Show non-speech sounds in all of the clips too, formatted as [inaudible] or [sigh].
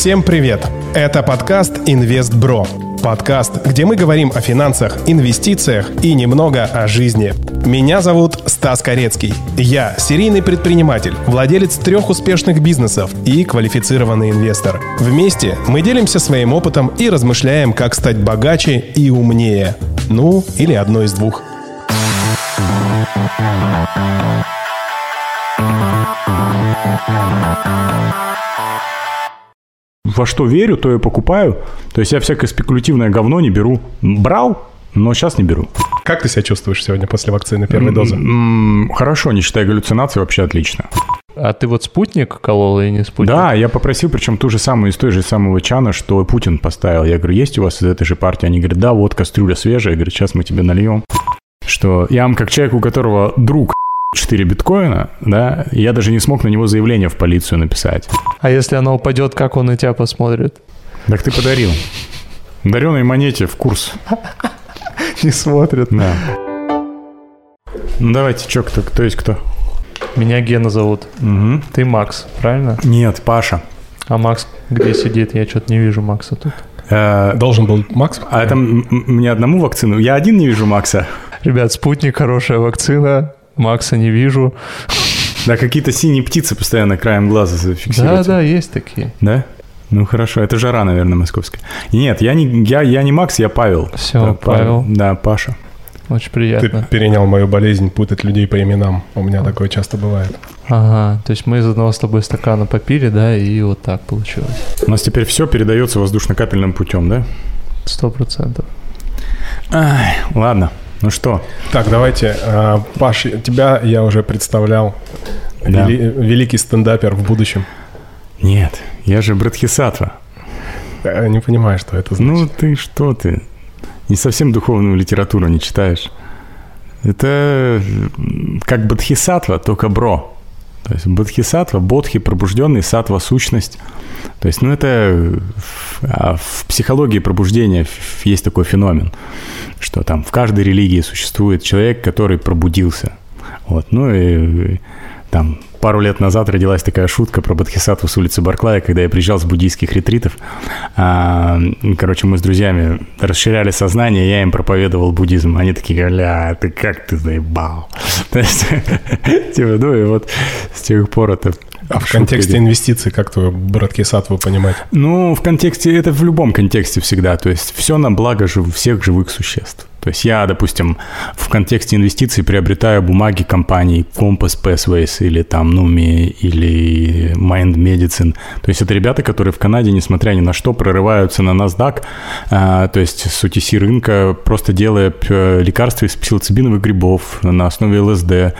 Всем привет! Это подкаст «Инвест Бро». Подкаст, где мы говорим о финансах, инвестициях и немного о жизни. Меня зовут Стас Корецкий. Я серийный предприниматель, владелец трех успешных бизнесов и квалифицированный инвестор. Вместе мы делимся своим опытом и размышляем, как стать богаче и умнее. Ну, или одно из двух. Во что верю, то и покупаю. То есть я всякое спекулятивное говно не беру. Брал, но сейчас не беру. Как ты себя чувствуешь сегодня после вакцины первой дозы? Хорошо, не считая галлюцинаций, вообще отлично. А ты вот спутник колол или не спутник? Да, я попросил, причем ту же самую из той же самого чана, что Путин поставил. Я говорю, есть у вас из этой же партии? Они говорят, да, вот кастрюля свежая. Я говорю, сейчас мы тебе нальем. Что я вам, как человек, у которого друг 4 биткоина, да, я даже не смог на него заявление в полицию написать. А если оно упадет, как он на тебя посмотрит? Так ты подарил. Дареной монете в курс. [laughs] Не смотрит. Да. Ну давайте, чё, кто, кто есть кто? Меня Гена зовут. Угу. Ты Макс, правильно? Нет, Паша. А Макс где сидит? Я что-то не вижу Макса тут. Э, Должен был Макс? А это мне одному вакцину? Я один не вижу Макса. Ребят, спутник хорошая вакцина. Макса не вижу. Да, какие-то синие птицы постоянно краем глаза Да, зафиксируются. да, есть такие. Да? Ну хорошо, это жара, наверное, московская. Нет, я не, я, я не Макс, я Павел. Всё, Да, Павел. Да, Паша. Очень Ты приятно. перенял мою болезнь путать людей по именам. У меня такое часто бывает. Ага, то есть мы из одного с тобой стакана попили, да, и вот так получилось. У нас теперь все передается воздушно-капельным путем, да? Сто процентов. Ай, ладно, ну что? Так, давайте. а, Паш, тебя я уже представлял. Да. Вели- великий стендапер в будущем. Нет, я же Братхисатва. Я не понимаю, что это Ну значит. ты что ты? Не совсем духовную литературу не читаешь. Это как бодхисаттва, только бро. То есть бодхисаттва, бодхи, пробужденный, сатва, сущность. То есть, ну это в, а психологии пробуждения есть такой феномен, что там в каждой религии существует человек, который пробудился. Вот, ну и там пару лет назад родилась такая шутка про Бодхисаттву с улицы Барклая, когда я приезжал с буддийских ретритов. А, короче, мы с друзьями расширяли сознание, я им проповедовал буддизм. Они такие, ля, ты как ты заебал. [laughs] То есть, [laughs] типа, ну и вот с тех пор это А в контексте инвестиций, как твою братки сатву понимать? Ну, в контексте, это в любом контексте всегда. То есть все на благо жив- всех живых существ. То есть я, допустим, в контексте инвестиций приобретаю бумаги компаний Compass Pathways или там Numi или Mind Medicine. То есть это ребята, которые в Канаде, несмотря ни на что, прорываются на NASDAQ, а, то есть с OTC рынка, просто делая п- лекарства из псилоцибиновых грибов на основе ЛСД.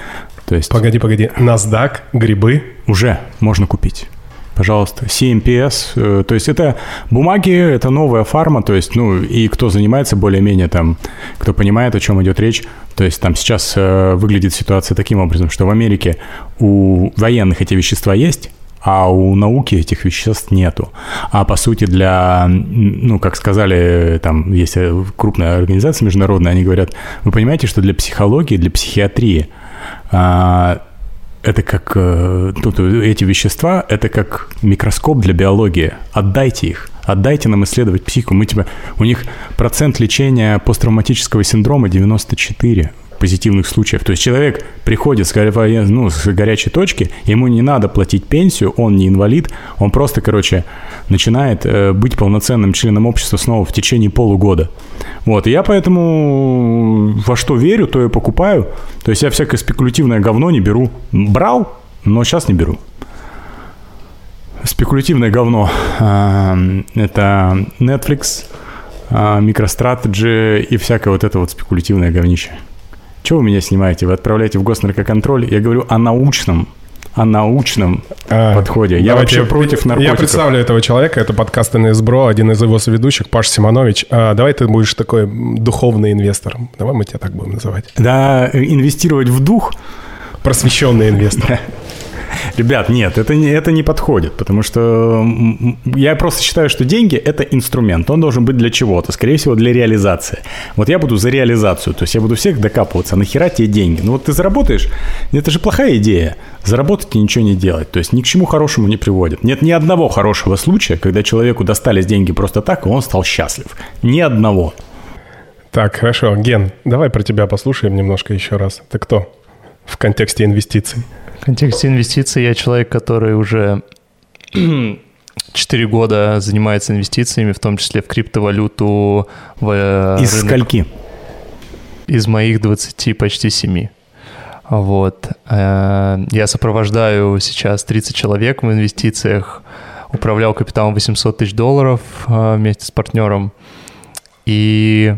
То есть Погоди, погоди. NASDAQ, грибы. уже можно купить. Пожалуйста, CMPS, э, то есть это бумаги, это новая фарма, то есть, ну, и кто занимается более-менее там, кто понимает, о чем идет речь, то есть там сейчас э, выглядит ситуация таким образом, что в Америке у военных эти вещества есть, а у науки этих веществ нету. А по сути для, ну, как сказали, там есть э, крупная организация международная, они говорят, вы понимаете, что для психологии, для психиатрии это как э, ну, то эти вещества, это как микроскоп для биологии. Отдайте их. Отдайте нам исследовать психику. Мы тебя, у них процент лечения посттравматического синдрома 94 позитивных случаев. То есть человек приходит с, ну, с горячей точки, ему не надо платить пенсию, он не инвалид, он просто, короче, начинает э, быть полноценным членом общества снова в течение полугода. Вот, и я поэтому во что верю, то и покупаю. То есть я всякое спекулятивное говно не беру. Брал, но сейчас не беру. Спекулятивное говно. а, Это Netflix, а, MicroStrategy и всякое вот это вот спекулятивное говнище. Чего вы меня снимаете? Вы отправляете в госнаркоконтроль? Я говорю о научном, о научном А, подходе. Я давайте вообще против Я наркотиков. представлю этого человека. Это подкаст НСБРО, один из его соведущих, Паш Симонович. А, давай ты будешь такой духовный инвестор. Давай мы тебя так будем называть. Да, инвестировать в дух Просвещенный инвестор. Ребят, нет, это не, это не подходит, потому что я просто считаю, что деньги – это инструмент, он должен быть для чего-то, скорее всего, для реализации. Вот я буду за реализацию, то есть я буду всех докапываться, нахера тебе деньги? Ну вот ты заработаешь, это же плохая идея, заработать и ничего не делать, то есть ни к чему хорошему не приводит. Нет ни одного хорошего случая, когда человеку достались деньги просто так, и он стал счастлив. Ни одного. Так, хорошо. Ген, давай про тебя послушаем немножко еще раз. Ты кто в контексте инвестиций? В контексте инвестиций я человек, который уже [clears throat] 4 года занимается инвестициями, в том числе в криптовалюту. В э, Из рынок. скольки? Из моих 20, почти 7. Вот. Э, я сопровождаю сейчас 30 человек в инвестициях, управлял капиталом 800 тысяч долларов э, вместе с партнером. И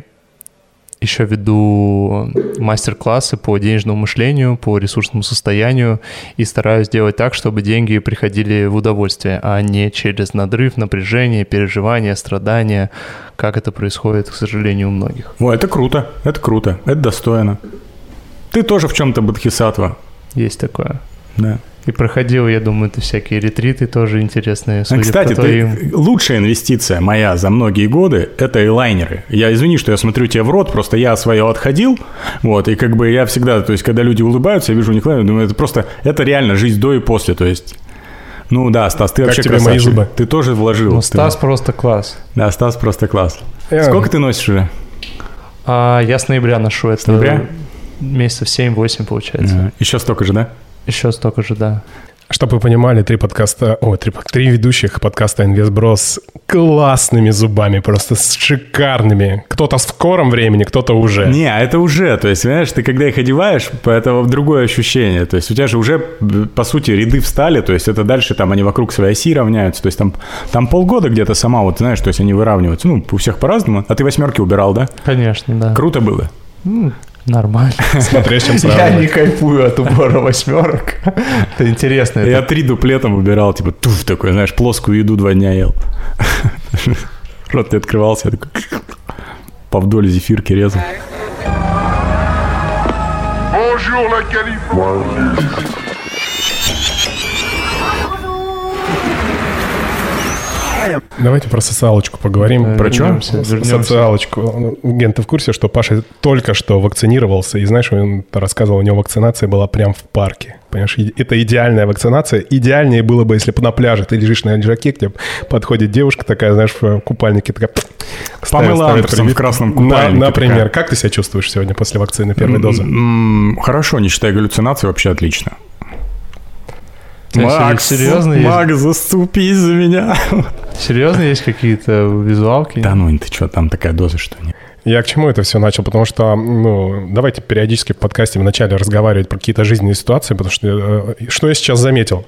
еще веду мастер-классы по денежному мышлению, по ресурсному состоянию и стараюсь делать так, чтобы деньги приходили в удовольствие, а не через надрыв, напряжение, переживания, страдания, как это происходит, к сожалению, у многих. О, это круто, это круто, это достойно. Ты тоже в чем-то бодхисаттва. Есть такое. Да. И проходил, я думаю, ты всякие ретриты тоже интересные. Судя Кстати, по твоим... ты, лучшая инвестиция моя за многие годы – это элайнеры. Я извини, что я смотрю тебе в рот, просто я свое отходил, вот, и как бы я всегда, то есть, когда люди улыбаются, я вижу у них лайнер, думаю, это просто, это реально жизнь до и после, то есть, ну да, Стас, ты как вообще тебе красавчик. мои зубы? Ты тоже вложил. Ну, Стас ты... просто класс. Да, Стас просто класс. Я... Сколько ты носишь уже? А, я с ноября ношу. Это с ноября? Месяцев 7-8 получается. А, еще столько же, да? Еще столько же, да. Чтобы вы понимали, три подкаста, о, три, три ведущих подкаста InvestBro с классными зубами, просто с шикарными. Кто-то в скором времени, кто-то уже. Не, а это уже, то есть, понимаешь, ты когда их одеваешь, это другое ощущение. То есть у тебя же уже, по сути, ряды встали, то есть это дальше там они вокруг своей оси равняются. То есть там, там полгода где-то сама, вот знаешь, то есть они выравниваются. Ну, у всех по-разному. А ты восьмерки убирал, да? Конечно, да. Круто было. Нормально. Смотря чем Я не кайфую от убора восьмерок. Это интересно. Я три дуплетом убирал, типа, туф такой, знаешь, плоскую еду два дня ел. Рот не открывался, я такой по вдоль зефирки резал. Bonjour, la Californie. Давайте про социалочку поговорим. Э, про что? Социалочку. Ген, ты в курсе, что Паша только что вакцинировался, и знаешь, он рассказывал, у него вакцинация была прям в парке. Понимаешь, это идеальная вакцинация. Идеальнее было бы, если бы на пляже ты лежишь на лежаке, к тебе подходит девушка такая, знаешь, в купальнике, такая... Памела Андерсон в красном купальнике. На, например. Такая. Как ты себя чувствуешь сегодня после вакцины первой дозы? Хорошо, не считая галлюцинации, вообще отлично. Макс, серьезно Макс, есть... заступись за меня. Серьезно есть какие-то визуалки? Да ну, ты что, там такая доза, что нет. Я к чему это все начал? Потому что, ну, давайте периодически в подкасте вначале разговаривать про какие-то жизненные ситуации, потому что э, что я сейчас заметил?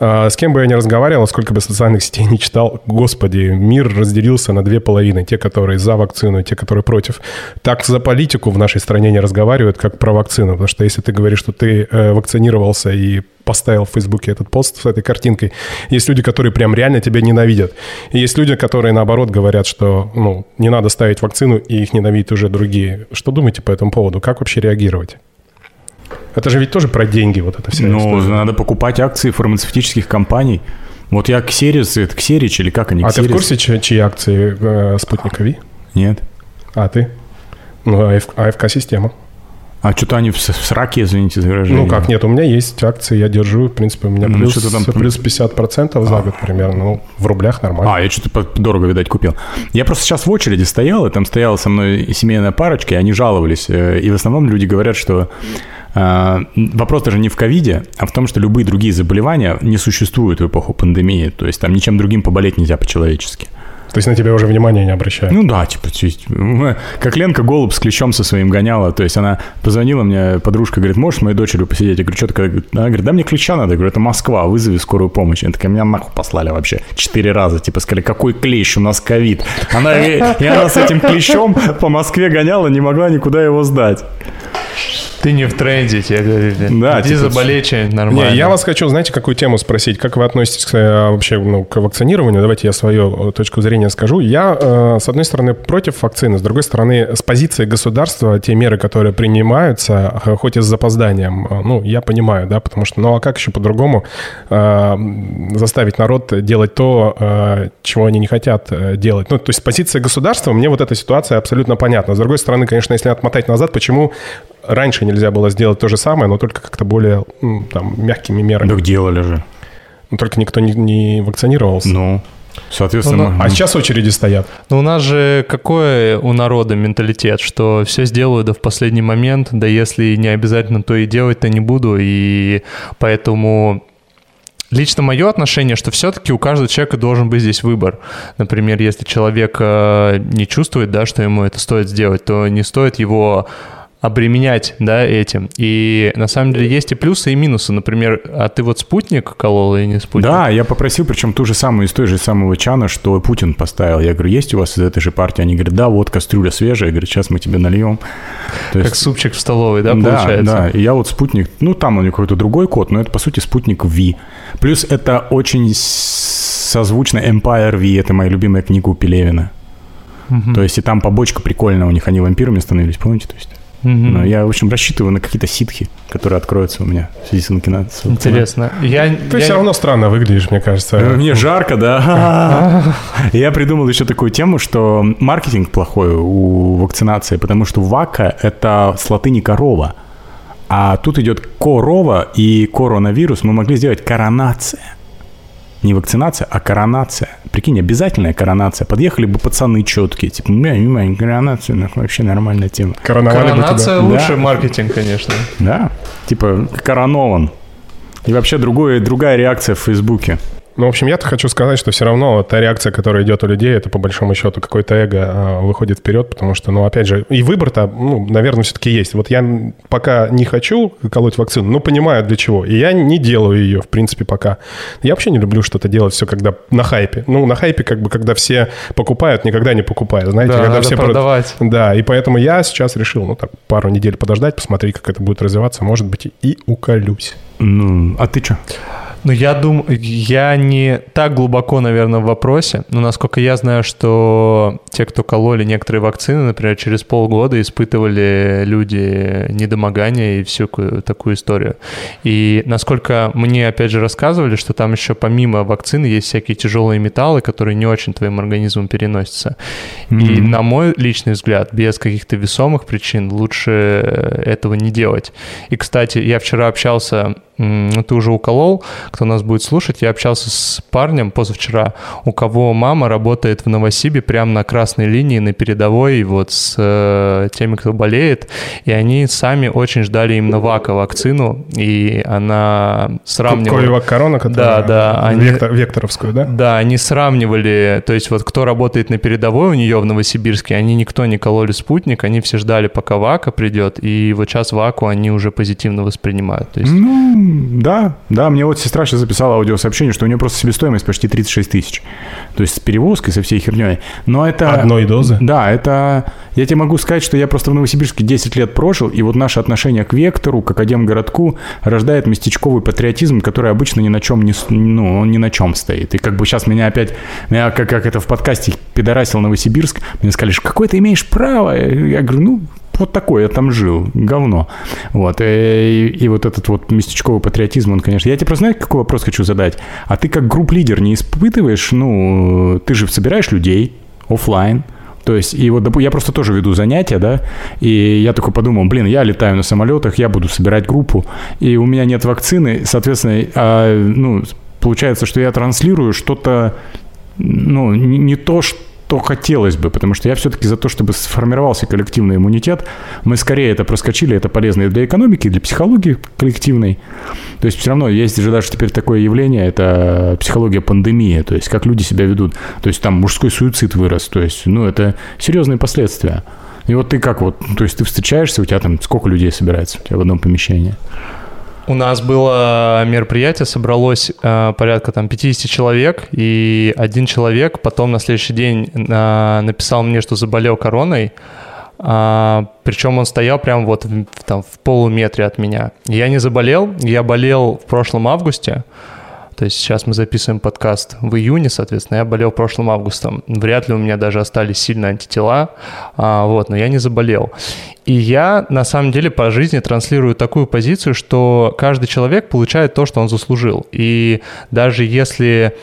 Э, с кем бы я ни разговаривал, сколько бы социальных сетей не читал, господи, мир разделился на две половины. Те, которые за вакцину, и те, которые против. Так за политику в нашей стране не разговаривают, как про вакцину. Потому что если ты говоришь, что ты э, вакцинировался и поставил в Фейсбуке этот пост с этой картинкой. Есть люди, которые прям реально тебя ненавидят. И есть люди, которые наоборот говорят, что ну, не надо ставить вакцину, и их ненавидят уже другие. Что думаете по этому поводу? Как вообще реагировать? Это же ведь тоже про деньги, вот это все. Ну, надо покупать акции фармацевтических компаний. Вот я Ксерис, это Ксерич или как они? А Ксерис? ты в курсе, чьи, чьи акции э, Спутника Ви? Нет. А ты? Ну, АФК-система. А что-то они в, сраке, извините за выражение. Ну как, нет, у меня есть акции, я держу, в принципе, у меня ну, плюс, там... плюс 50% за а. год примерно, ну, в рублях нормально. А, я что-то дорого, видать, купил. Я просто сейчас в очереди стоял, и там стояла со мной семейная парочка, и они жаловались. Э, и в основном люди говорят, что э, вопрос даже не в ковиде, а в том, что любые другие заболевания не существуют в эпоху пандемии. То есть там ничем другим поболеть нельзя по-человечески. То есть на тебя уже внимания не обращают? Ну да, типа, как Ленка голубь с клещом со своим гоняла. То есть она позвонила мне, подружка говорит, можешь с моей дочерью посидеть? Я говорю, что такое? Она говорит, да мне клеща надо. Я говорю, это Москва, вызови скорую помощь. Она такая, меня нахуй послали вообще четыре раза. Типа сказали, какой клещ, у нас ковид. Она, и, и она с этим клещом по Москве гоняла, не могла никуда его сдать. Ты не в тренде, тебе говорили. Да, Иди типа, заболей что-нибудь нормально. Не, я вас хочу, знаете, какую тему спросить? Как вы относитесь к, э, вообще ну, к вакцинированию? Давайте я свою э, точку зрения скажу. Я, э, с одной стороны, против вакцины, с другой стороны, с позиции государства, те меры, которые принимаются, э, хоть и с запозданием, э, ну, я понимаю, да, потому что, ну, а как еще по-другому э, заставить народ делать то, э, чего они не хотят э, делать? Ну, то есть с позиции государства мне вот эта ситуация абсолютно понятна. С другой стороны, конечно, если отмотать назад, почему раньше нельзя было сделать то же самое, но только как-то более м, там, мягкими мерами. Так делали же. Но только никто не, не вакцинировался. Ну, соответственно... Ну, А сейчас очереди стоят. Ну, у нас же какой у народа менталитет, что все сделаю да в последний момент, да если не обязательно, то и делать-то не буду, и поэтому лично мое отношение, что все-таки у каждого человека должен быть здесь выбор. Например, если человек э, не чувствует, да, что ему это стоит сделать, то не стоит его обременять, да, этим. И на самом деле есть и плюсы, и минусы. Например, а ты вот спутник колол или не спутник? Да, я попросил, причем ту же самую из той же самого чана, что Путин поставил. Я говорю, есть у вас из этой же партии? Они говорят, да, вот кастрюля свежая. Я говорю, сейчас мы тебе нальем. То Как супчик в столовой, да, да, получается? да. И я вот спутник, ну там у него какой-то другой код, но это по сути спутник V. Плюс это очень созвучно Empire V, это моя любимая книга у Пелевина. То есть и там побочка прикольная у них, они вампирами становились, помните? То есть, Ну, я, в общем, рассчитываю на какие-то ситхи, которые откроются у меня в связи с вакцинацией. Интересно. Я, Ты я- все равно странно выглядишь, мне кажется. Э, Мне жарко, да. [laughs] Я придумал еще такую тему, что маркетинг плохой у вакцинации, потому что вака – это с латыни корова. А тут идет корова и коронавирус. Мы могли сделать коронация. Не вакцинация, а коронация. Прикинь, обязательная коронация. Подъехали бы пацаны четкие, типа, бля, не коронация, нахуй, вообще нормальная тема. Короновали бы Коронация тебя. лучший Да. маркетинг, конечно. Да, типа коронован. И вообще другое, другая реакция в Фейсбуке. Ну, в общем, я-то хочу сказать, что все равно та реакция, которая идет у людей, это по большому счету какое-то эго а, выходит вперед, потому что, ну, опять же, и выбор-то, ну, наверное, все-таки есть. Вот я пока не хочу колоть вакцину, но понимаю для чего. И я не делаю ее, в принципе, пока. Я вообще не люблю что-то делать все, когда на хайпе. Ну, на хайпе, как бы, когда все покупают, никогда не покупают. Знаете, Да, когда надо все прод- продавать. Да, и поэтому я сейчас решил, ну, так, пару недель подождать, посмотреть, как это будет развиваться. Может быть, и уколюсь. Ну, а ты что? Ну, я думаю, я не так глубоко, наверное, в вопросе, но насколько я знаю, что те, кто кололи некоторые вакцины, например, через полгода испытывали люди недомогание и всякую такую историю. И насколько мне, опять же, рассказывали, что там еще помимо вакцины есть всякие тяжелые металлы, которые не очень твоим организмом переносятся. И Мгм. на мой личный взгляд, без каких-то весомых причин лучше этого не делать. И, кстати, я вчера общался, ты уже уколол, кто нас будет слушать, я общался с парнем позавчера, у кого мама работает в Новосибе прямо на красной линии, на передовой, вот с э, теми, кто болеет, и они сами очень ждали именно ВАКа вакцину, и она сравнивала... Ковивак корона, которая... Да, да, они- Вектор- Векторовскую, да? Да, они сравнивали, то есть вот кто работает на передовой у нее в Новосибирске, они никто не кололи спутник, они все ждали, пока ВАКа придет, и вот сейчас ВАКу они уже позитивно воспринимают. То есть, Ну, да, да, мне вот сестра сейчас записала аудиосообщение, что у нее просто себестоимость почти 36 тысяч. То есть с перевозкой, со всей херней. Но это... Одной дозы? Да, это... Я тебе могу сказать, что я просто в Новосибирске 10 лет прожил, и вот наше отношение к Вектору, к Академгородку рождает местечковый патриотизм, который обычно ни на чем не, ну, он ни на чем стоит. И как бы сейчас меня опять, меня как, как это в подкасте пидорасил Новосибирск, мне сказали, что какое ты имеешь право? Я говорю, ну, вот такой я там жил, говно. Вот, э, и, и вот этот вот местечковый патриотизм, он, конечно... Я тебе просто, знаешь, какой вопрос хочу задать? А ты как групп-лидер не испытываешь, ну, ты же собираешь людей оффлайн, то есть, и вот я просто тоже веду занятия, да, и я такой подумал, блин, я летаю на самолетах, я буду собирать группу, и у меня нет вакцины, соответственно, а, ну, получается, что я транслирую что-то, ну, не, не то, что хотелось бы, потому что я все-таки за то, чтобы сформировался коллективный иммунитет. Мы скорее это проскочили, это полезно и для экономики, и для психологии коллективной. То есть все равно есть же даже теперь такое явление, это психология пандемии, то есть как люди себя ведут. То есть там мужской суицид вырос, то есть, ну, это серьезные последствия. И вот ты как вот, то есть ты встречаешься, у тебя там сколько людей собирается у тебя в одном помещении? У нас было мероприятие, собралось э, порядка там 50 человек, и один человек потом на следующий день э, написал мне, что заболел короной, а, причем он стоял прям вот в, там в полуметре от меня. Я не заболел, я болел в прошлом августе, то есть сейчас мы записываем подкаст в июне, соответственно, я болел прошлым августом. Вряд ли у меня даже остались сильные антитела, а, вот, но я не заболел. И я на самом деле по жизни транслирую такую позицию, что каждый человек получает то, что он заслужил. И даже если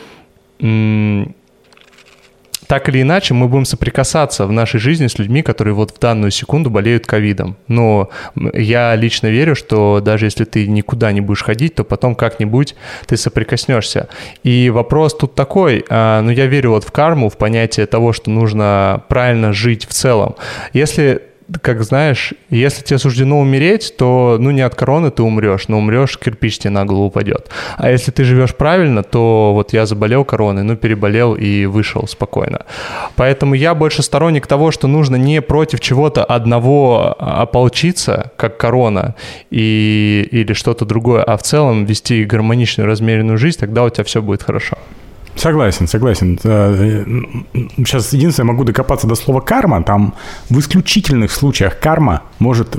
так или иначе мы будем соприкасаться в нашей жизни с людьми, которые вот в данную секунду болеют ковидом. Но я лично верю, что даже если ты никуда не будешь ходить, то потом как-нибудь ты соприкоснешься. И вопрос тут такой, а, ну я верю вот в карму, в понятие того, что нужно правильно жить в целом. Если как знаешь, если тебе суждено умереть, то, ну, не от короны ты умрешь, но умрешь, кирпич тебе на голову упадет. А если ты живешь правильно, то вот я заболел короной, ну, переболел и вышел спокойно. Поэтому я больше сторонник того, что нужно не против чего-то одного ополчиться, как корона, и, или что-то другое, а в целом вести гармоничную, размеренную жизнь, тогда у тебя все будет хорошо. Согласен, согласен. Сейчас единственное, могу докопаться до слова карма. Там в исключительных случаях карма может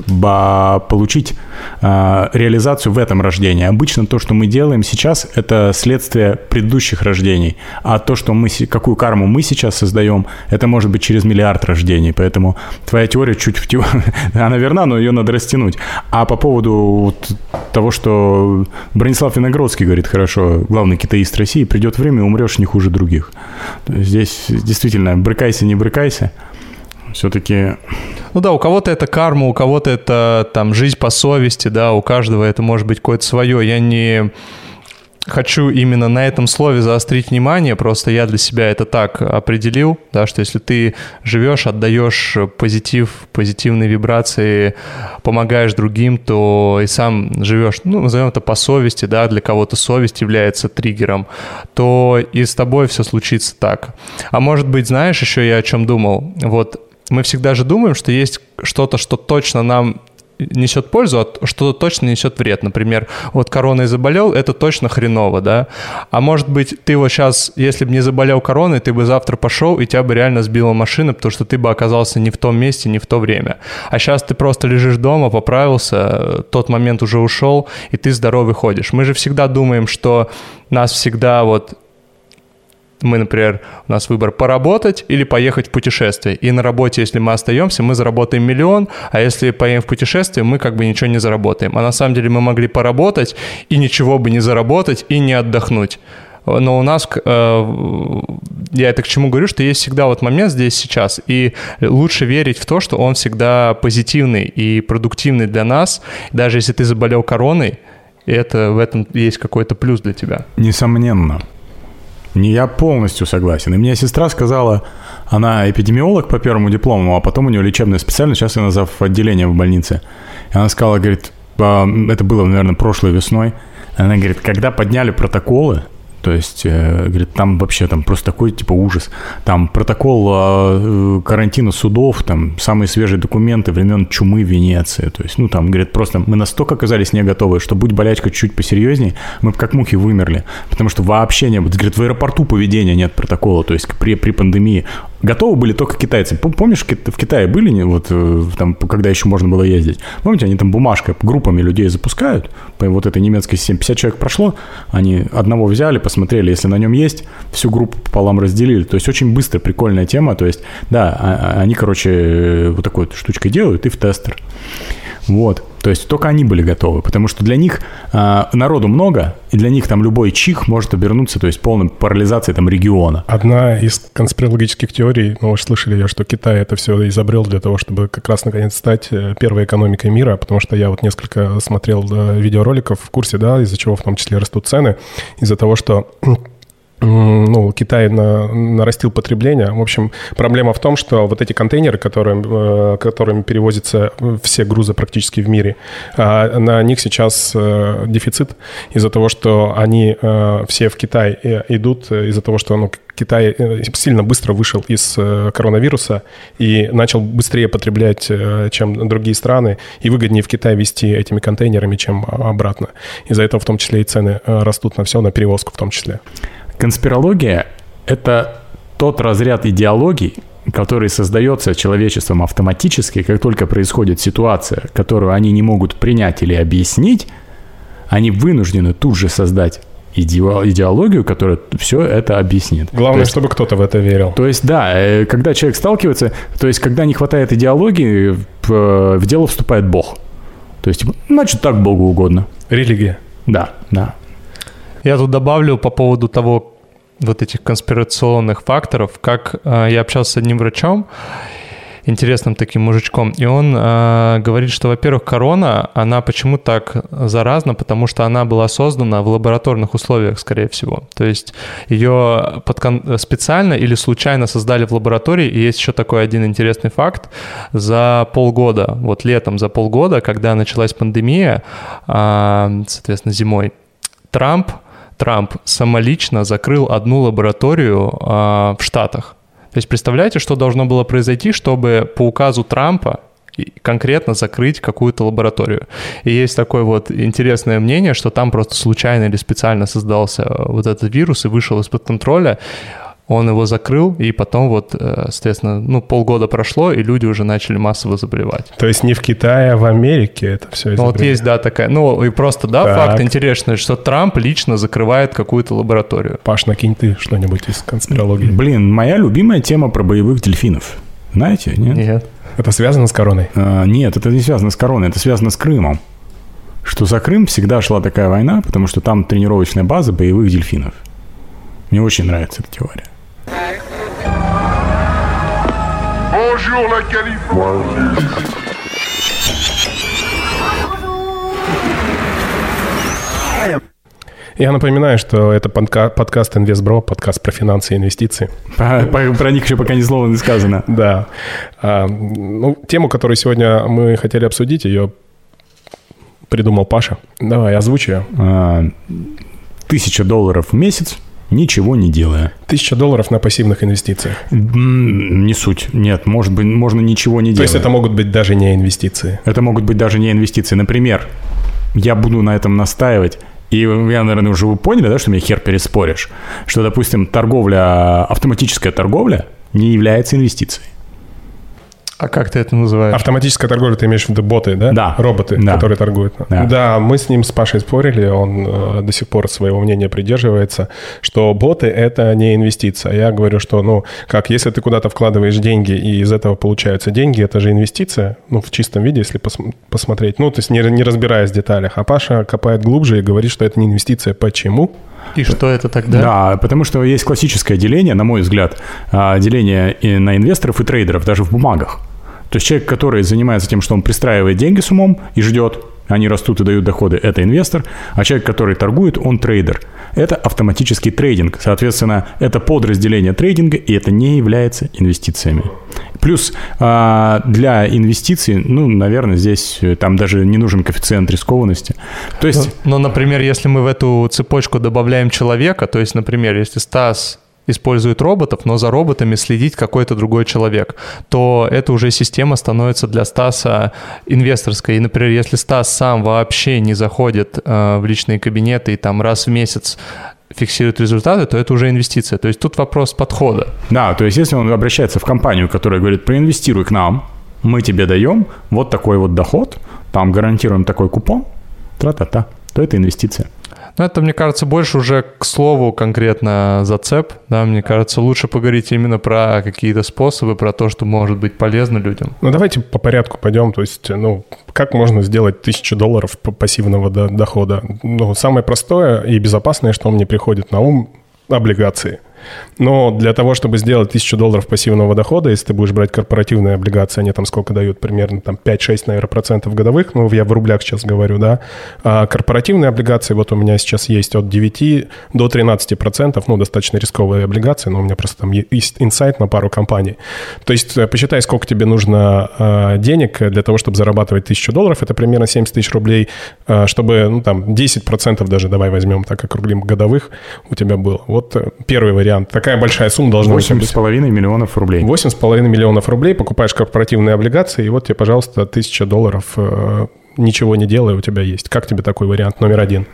получить а, реализацию в этом рождении. Обычно то, что мы делаем сейчас, это следствие предыдущих рождений. А то, что мы, какую карму мы сейчас создаем, это может быть через миллиард рождений. Поэтому твоя теория чуть... [laughs] Она верна, но ее надо растянуть. А по поводу вот того, что Бронислав Виногродский говорит хорошо, главный китаист России, придет время, умрешь не хуже других. Здесь действительно брыкайся, не брыкайся. Все-таки ну да, у кого-то это карма, у кого-то это там жизнь по совести, да, у каждого это может быть какое-то свое. Я не хочу именно на этом слове заострить внимание, просто я для себя это так определил, да, что если ты живешь, отдаешь позитив, позитивные вибрации, помогаешь другим, то и сам живешь, ну, назовем это по совести, да, для кого-то совесть является триггером, то и с тобой все случится так. А может быть, знаешь, еще я о чем думал? Вот мы всегда же думаем, что есть что-то, что точно нам несет пользу, а что-то точно несет вред. Например, вот короной заболел, это точно хреново, да? А может быть, ты вот сейчас, если бы не заболел короной, ты бы завтра пошел, и тебя бы реально сбила машина, потому что ты бы оказался не в том месте, не в то время. А сейчас ты просто лежишь дома, поправился, тот момент уже ушел, и ты здоровый ходишь. Мы же всегда думаем, что нас всегда вот мы, например, у нас выбор поработать или поехать в путешествие. И на работе, если мы остаемся, мы заработаем миллион, а если поедем в путешествие, мы как бы ничего не заработаем. А на самом деле мы могли поработать и ничего бы не заработать и не отдохнуть. Но у нас, э, я это к чему говорю, что есть всегда вот момент здесь сейчас, и лучше верить в то, что он всегда позитивный и продуктивный для нас, даже если ты заболел короной, это в этом есть какой-то плюс для тебя. Несомненно. Не, я полностью согласен. И мне сестра сказала, она эпидемиолог по первому диплому, а потом у нее лечебная специальность, сейчас она зав. отделение в больнице. И она сказала, говорит, это было, наверное, прошлой весной, она говорит, когда подняли протоколы, то есть, э, говорит, там вообще там просто такой типа ужас. Там протокол э, карантина судов, там самые свежие документы времен чумы Венеции. То есть, ну там, говорит, просто мы настолько оказались не готовы, что будь болячка чуть посерьезнее, мы как мухи вымерли. Потому что вообще не было. Говорит, в аэропорту поведения нет протокола. То есть при, при пандемии Готовы были только китайцы. Помнишь, в Китае были, вот э, там, когда еще можно было ездить? Помните, они там бумажкой группами людей запускают, по вот этой немецкой системе, 50 человек прошло, они одного взяли, посмотрели, если на нем есть, всю группу пополам разделили. То есть очень быстро, прикольная тема. То есть, да, а, а, они, короче, э, вот такой вот штучкой делают и в тестер. Вот. То есть только они были готовы, потому что для них э, народу много, и для них там любой чих может обернуться, то есть полной парализацией там региона. Одна из конспирологических теорий, ну вы же слышали ее, что Китай это все изобрел для того, чтобы как раз наконец стать э, первой экономикой мира, потому что я вот несколько смотрел э, видеороликов в курсе, да, из-за чего в том числе растут цены, из-за того, что ну, Китай на, нарастил потребление. В общем, проблема в том, что вот эти контейнеры, которые, э, которыми перевозятся все грузы практически в мире, а, на них сейчас э, дефицит из-за того, что они э, все в Китай идут, из-за того, что ну, Китай сильно быстро вышел из коронавируса и начал быстрее потреблять, чем другие страны, и выгоднее в Китай везти этими контейнерами, чем обратно. Из-за этого в том числе и цены растут на все, на перевозку в том числе. Конспирология — это тот разряд идеологий, который создается человечеством автоматически, как только происходит ситуация, которую они не могут принять или объяснить, они вынуждены тут же создать идеологию, которая все это объяснит. Главное, есть, чтобы кто-то в это верил. То есть, да, э, когда человек сталкивается, то есть, когда не хватает идеологии, в, в дело вступает Бог. То есть, значит, так Богу угодно. Религия. Да, да. Я тут добавлю по поводу того, вот этих конспирационных факторов, как э, я общался с одним врачом, интересным таким мужичком, и он э, говорит, что, во-первых, корона, она почему так заразна, потому что она была создана в лабораторных условиях, скорее всего. То есть ее подкон... специально или случайно создали в лаборатории, и есть еще такой один интересный факт. За полгода, вот летом за полгода, когда началась пандемия, э, соответственно, зимой, Трамп Трамп самолично закрыл одну лабораторию э, в Штатах. То есть представляете, что должно было произойти, чтобы по указу Трампа конкретно закрыть какую-то лабораторию. И есть такое вот интересное мнение, что там просто случайно или специально создался вот этот вирус и вышел из-под контроля он его закрыл, и потом вот, э, соответственно, ну, полгода прошло, и люди уже начали массово заболевать. То есть не в Китае, а в Америке это все Ну, вот есть, да, такая, ну, и просто, да, так. факт интересный, что Трамп лично закрывает какую-то лабораторию. Паш, накинь ты что-нибудь из конспирологии. Блин, моя любимая тема про боевых дельфинов. Знаете, нет? Нет. Это связано с короной? А, нет, это не связано с короной, это связано с Крымом. Что за Крым всегда шла такая война, потому что там тренировочная база боевых дельфинов. Мне очень нравится эта теория. Bonjour la Californie. Я напоминаю, что это подка- подкаст InvestBro, подкаст про финансы и инвестиции. Про, про них еще пока ни слова не сказано. Да. А, ну, тему, которую сегодня мы хотели обсудить, ее придумал Паша. Давай, озвучи ее. А, тысяча долларов в месяц ничего не делая. Тысяча долларов на пассивных инвестициях? Не суть. Нет, может быть, можно ничего не делать. То есть это могут быть даже не инвестиции? Это могут быть даже не инвестиции. Например, я буду на этом настаивать, и я, наверное, уже вы поняли, да, что мне хер переспоришь, что, допустим, торговля, автоматическая торговля не является инвестицией. А как ты это называешь? Автоматическая торговля, ты имеешь в виду боты, да? Да. Роботы, да. которые торгуют. Да. да, мы с ним, с Пашей спорили, он э, до сих пор своего мнения придерживается, что боты — это не инвестиция. Я говорю, что, ну, как, если ты куда-то вкладываешь деньги, и из этого получаются деньги, это же инвестиция, ну, в чистом виде, если пос посмотреть. Ну, то есть не, не разбираясь в деталях. А Паша копает глубже и говорит, что это не инвестиция. Почему? И что это тогда? Да, потому что есть классическое деление, на мой взгляд, а, деление на инвесторов и трейдеров даже в бумагах. То есть человек, который занимается тем, что он пристраивает деньги с умом и ждет, они растут и дают доходы, это инвестор, а человек, который торгует, он трейдер. Это автоматический трейдинг. Соответственно, это подразделение трейдинга, и это не является инвестициями. Плюс а, для инвестиций, ну, наверное, здесь э, там даже не нужен коэффициент рискованности. То есть... Но, но, например, если мы в эту цепочку добавляем человека, то есть, например, если Стас использует роботов, но за роботами следить какой-то другой человек, то эта уже система становится для Стаса инвесторской. И, например, если Стас сам вообще не заходит э, в личные кабинеты и там раз в месяц фиксирует результаты, то это уже инвестиция. То есть тут вопрос подхода. Да, то есть если он обращается в компанию, которая говорит, проинвестируй к нам, мы тебе даем вот такой вот доход, там гарантируем такой купон, тра-та-та, то это инвестиция. Ну, это, мне кажется, больше уже к слову конкретно зацеп. Да, мне кажется, лучше поговорить именно про какие-то способы, про то, что может быть полезно людям. Ну, давайте по порядку пойдем. То есть, ну, как можно сделать тысячу долларов пассивного дохода? Ну, самое простое и безопасное, что мне приходит на ум, облигации – но для того, чтобы сделать 1000 долларов пассивного дохода, если ты будешь брать корпоративные облигации, они там сколько дают? Примерно там 5-6, наверное, процентов годовых. Ну, я в рублях сейчас говорю, да. А корпоративные облигации, вот у меня сейчас есть от 9 до 13 процентов, ну, достаточно рисковые облигации, но у меня просто там есть инсайт на пару компаний. То есть э, посчитай, сколько тебе нужно э, денег для того, чтобы зарабатывать 1000 долларов. Это примерно 70 тысяч рублей, э, чтобы, ну, там, 10 процентов даже давай возьмем, так рублей годовых у тебя было. Вот первый вариант вариант. Такая большая сумма должна 8 быть. 8,5 миллионов рублей. 8,5 миллионов рублей, покупаешь корпоративные облигации, и вот тебе, пожалуйста, тысяча долларов э, ничего не делая, у тебя есть. Как тебе такой вариант номер один?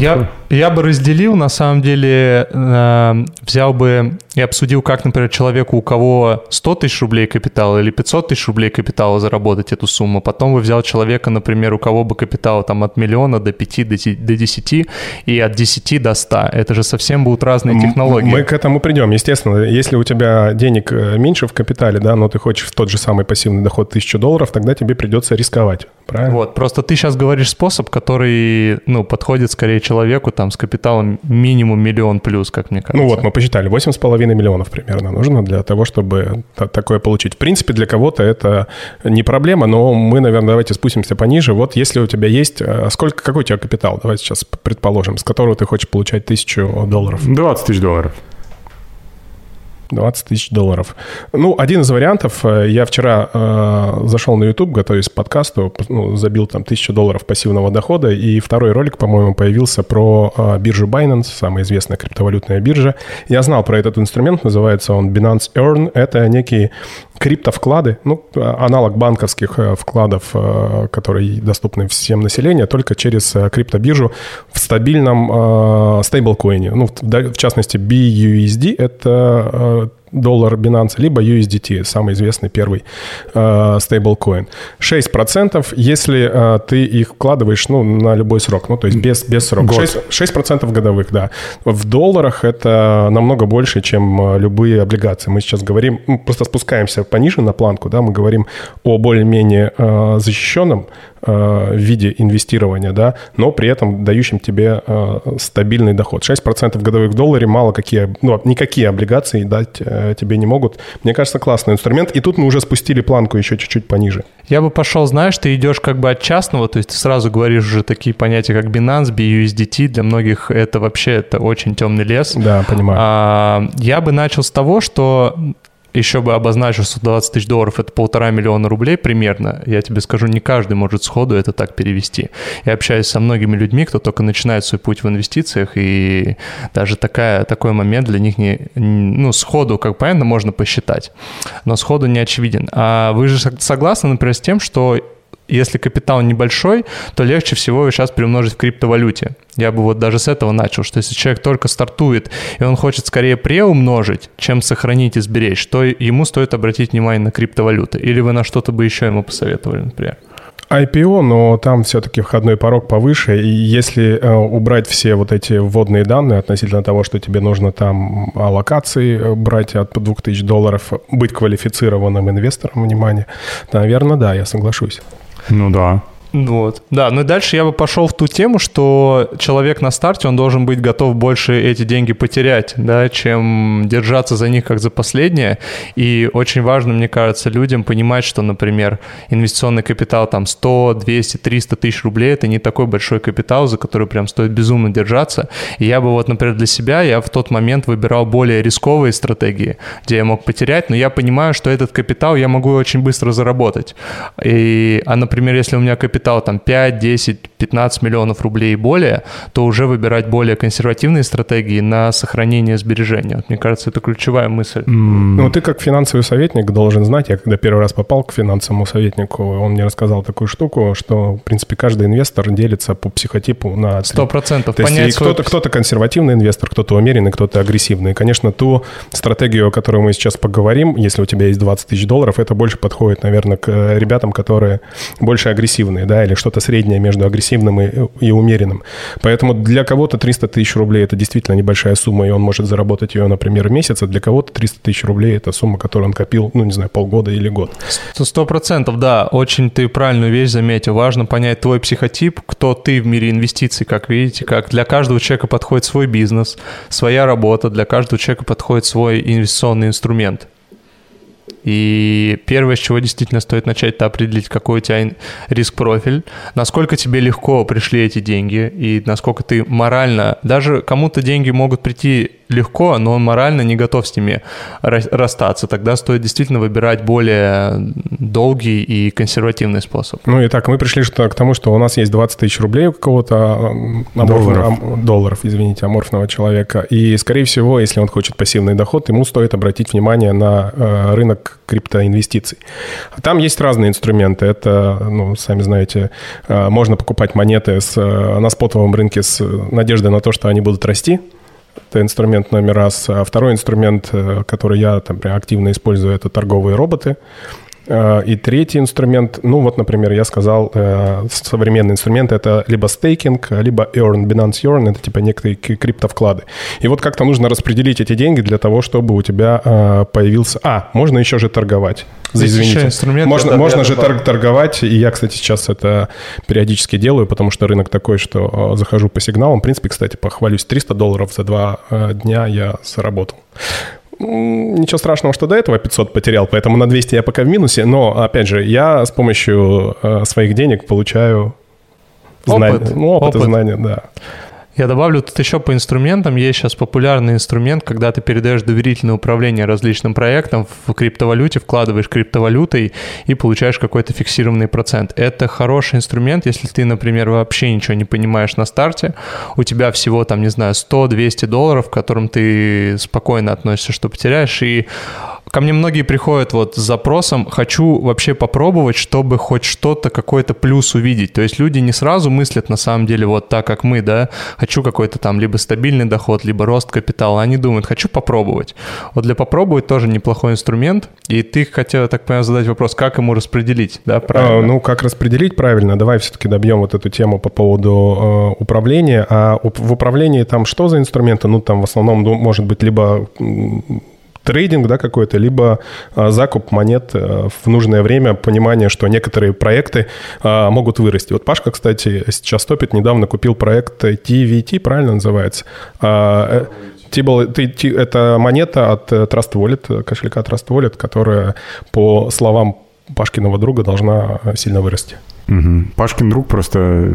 Я, я бы разделил, на самом деле, э, взял бы и обсудил, как, например, человеку, у кого 100 тысяч рублей капитала или 500 тысяч рублей капитала заработать эту сумму. Потом бы взял человека, например, у кого бы капитал там от миллиона до 5, до 10 и от 10 до 100. Это же совсем будут разные технологии. Мы к этому придем. Естественно, если у тебя денег э, меньше в капитале, да, но ты хочешь тот же самый пассивный доход 1000 долларов, тогда тебе придется рисковать. Правильно? Вот, просто ты сейчас говоришь способ, который, ну, подходит скорее человеку там с капиталом минимум миллион плюс, как мне кажется. Ну вот, мы посчитали, 8,5 миллионов примерно нужно для того, чтобы такое получить. В принципе, для кого-то это не проблема, но мы, наверное, давайте спустимся пониже. Вот если у тебя есть... Э, сколько, какой у тебя капитал? Давайте сейчас предположим, с которого ты хочешь получать тысячу долларов. 20 тысяч долларов. 20 тысяч долларов. Ну, один из вариантов, э, я вчера э, зашел на YouTube, готовясь к подкасту, ну, забил там тысячу долларов пассивного дохода, и второй ролик, по-моему, появился про э, биржу Binance, самая известная криптовалютная биржа. Я знал про этот инструмент, называется он Binance Earn. Это некий криптовклады, ну, аналог банковских э, вкладов, э, которые доступны всем населению, только через э, криптобиржу в стабильном стейблкоине. Ну, в частности, BUSD — это доллар Binance, либо USDT, самый известный первый стейблкоин. Э, 6%, если э, ты их вкладываешь ну, на любой срок, ну, то есть без, без срока. 6%, 6% годовых, да. В долларах это намного больше, чем э, любые облигации. Мы сейчас говорим, ну, просто спускаемся пониже на планку, да, мы говорим о более-менее э, защищенном Э, в виде инвестирования, да, но при этом дающим тебе э, стабильный доход. 6% годовых в долларе мало какие, ну, никакие облигации дать э, тебе не могут. Мне кажется, классный инструмент. И тут мы уже спустили планку еще чуть-чуть пониже. Я бы пошел, знаешь, ты идешь как бы от частного, то есть ты сразу говоришь уже такие понятия, как Binance, BUSDT, для многих это вообще это очень темный лес. Да, понимаю. А, я бы начал с того, что еще бы обозначил, что 20 тысяч долларов — это полтора миллиона рублей примерно, я тебе скажу, не каждый может сходу это так перевести. Я общаюсь со многими людьми, кто только начинает свой путь в инвестициях, и даже такая, такой момент для них не... Ну, сходу, как понятно, можно посчитать, но сходу не очевиден. А вы же согласны, например, с тем, что если капитал небольшой, то легче всего его сейчас приумножить в криптовалюте. Я бы вот даже с этого начал, что если человек только стартует, и он хочет скорее преумножить, чем сохранить и сберечь, то ему стоит обратить внимание на криптовалюты. Или вы на что-то бы еще ему посоветовали, например? IPO, но там все-таки входной порог повыше, и если э, убрать все вот эти вводные данные относительно того, что тебе нужно там аллокации э, брать от 2000 долларов, быть квалифицированным инвестором, внимание, наверное, да, я соглашусь. Ну да. Вот. Да, ну и дальше я бы пошел в ту тему, что человек на старте, он должен быть готов больше эти деньги потерять, да, чем держаться за них как за последнее. И очень важно, мне кажется, людям понимать, что, например, инвестиционный капитал там 100, 200, 300 тысяч рублей — это не такой большой капитал, за который прям стоит безумно держаться. И я бы вот, например, для себя, я в тот момент выбирал более рисковые стратегии, где я мог потерять, но я понимаю, что этот капитал я могу очень быстро заработать. И, а, например, если у меня капитал капитал там 5, 10, 15 миллионов рублей и более, то уже выбирать более консервативные стратегии на сохранение сбережения. Вот, мне кажется, это ключевая мысль. Mm. Ну, ты как финансовый советник должен знать, я когда первый раз попал к финансовому советнику, он мне рассказал такую штуку, что, в принципе, каждый инвестор делится по психотипу на... Сто процентов. То есть свой... кто-то, кто-то консервативный инвестор, кто-то умеренный, кто-то агрессивный. И, конечно, ту стратегию, о которой мы сейчас поговорим, если у тебя есть 20 тысяч долларов, это больше подходит, наверное, к ребятам, которые больше агрессивные да, или что-то среднее между агрессивным и, и умеренным. Поэтому для кого-то 300 тысяч рублей – это действительно небольшая сумма, и он может заработать ее, например, в месяц, а для кого-то 300 тысяч рублей – это сумма, которую он копил, ну, не знаю, полгода или год. Сто процентов, да. Очень ты правильную вещь заметил. Важно понять твой психотип, кто ты в мире инвестиций, как видите, как для каждого человека подходит свой бизнес, своя работа, для каждого человека подходит свой инвестиционный инструмент. И первое, с чего действительно стоит начать, это определить, какой у тебя риск-профиль, насколько тебе легко пришли эти деньги, и насколько ты морально... Даже кому-то деньги могут прийти легко, но он морально не готов с ними расстаться. Тогда стоит действительно выбирать более долгий и консервативный способ. Ну и так, мы пришли к тому, что у нас есть 20 тысяч рублей у какого-то долларов. долларов, извините, аморфного человека. И, скорее всего, если он хочет пассивный доход, ему стоит обратить внимание на э, рынок криптоинвестиций. Там есть разные инструменты. Это, ну, сами знаете, э, можно покупать монеты с, э, на спотовом рынке с надеждой на то, что они будут расти. Это инструмент номер раз. А второй инструмент, который я там, активно использую, это торговые роботы. Э, и третий инструмент, ну вот, например, я сказал, э, современный инструмент это либо стейкинг, либо earn, Binance Earn, это типа некоторые криптовклады. И вот как-то нужно распределить эти деньги для того, чтобы у тебя э, появился... А, можно еще же торговать. Извините. инструмент. Можно, можно же торг, торговать, и я, кстати, сейчас это периодически делаю, потому что рынок такой, что захожу по сигналам. В принципе, кстати, похвалюсь, 300 долларов за два дня я заработал ничего страшного, что до этого 500 потерял, поэтому на 200 я пока в минусе. Но, опять же, я с помощью э, своих денег получаю знания. Опыт. Ну, опыт, опыт. и знания, да. Я добавлю тут еще по инструментам. Есть сейчас популярный инструмент, когда ты передаешь доверительное управление различным проектам в криптовалюте, вкладываешь криптовалютой и получаешь какой-то фиксированный процент. Это хороший инструмент, если ты, например, вообще ничего не понимаешь на старте, у тебя всего там, не знаю, 100-200 долларов, к которым ты спокойно относишься, что потеряешь, и Ко мне многие приходят вот с запросом «хочу вообще попробовать, чтобы хоть что-то, какой-то плюс увидеть». То есть люди не сразу мыслят на самом деле вот так, как мы, да, «хочу какой-то там либо стабильный доход, либо рост капитала». Они думают «хочу попробовать». Вот для попробовать тоже неплохой инструмент. И ты хотел, так понимаю, задать вопрос, как ему распределить, да, правильно? А, ну, как распределить правильно? Давай все-таки добьем вот эту тему по поводу э, управления. А в управлении там что за инструменты? Ну, там в основном ну, может быть либо трейдинг да, какой-то, либо а, закуп монет а, в нужное время, понимание, что некоторые проекты а, могут вырасти. Вот Пашка, кстати, сейчас топит, недавно купил проект TVT, правильно называется? А, э, это монета от э, Trust Wallet, кошелька Trust Wallet, которая, по словам Пашкиного друга, должна сильно вырасти. Угу. Пашкин друг просто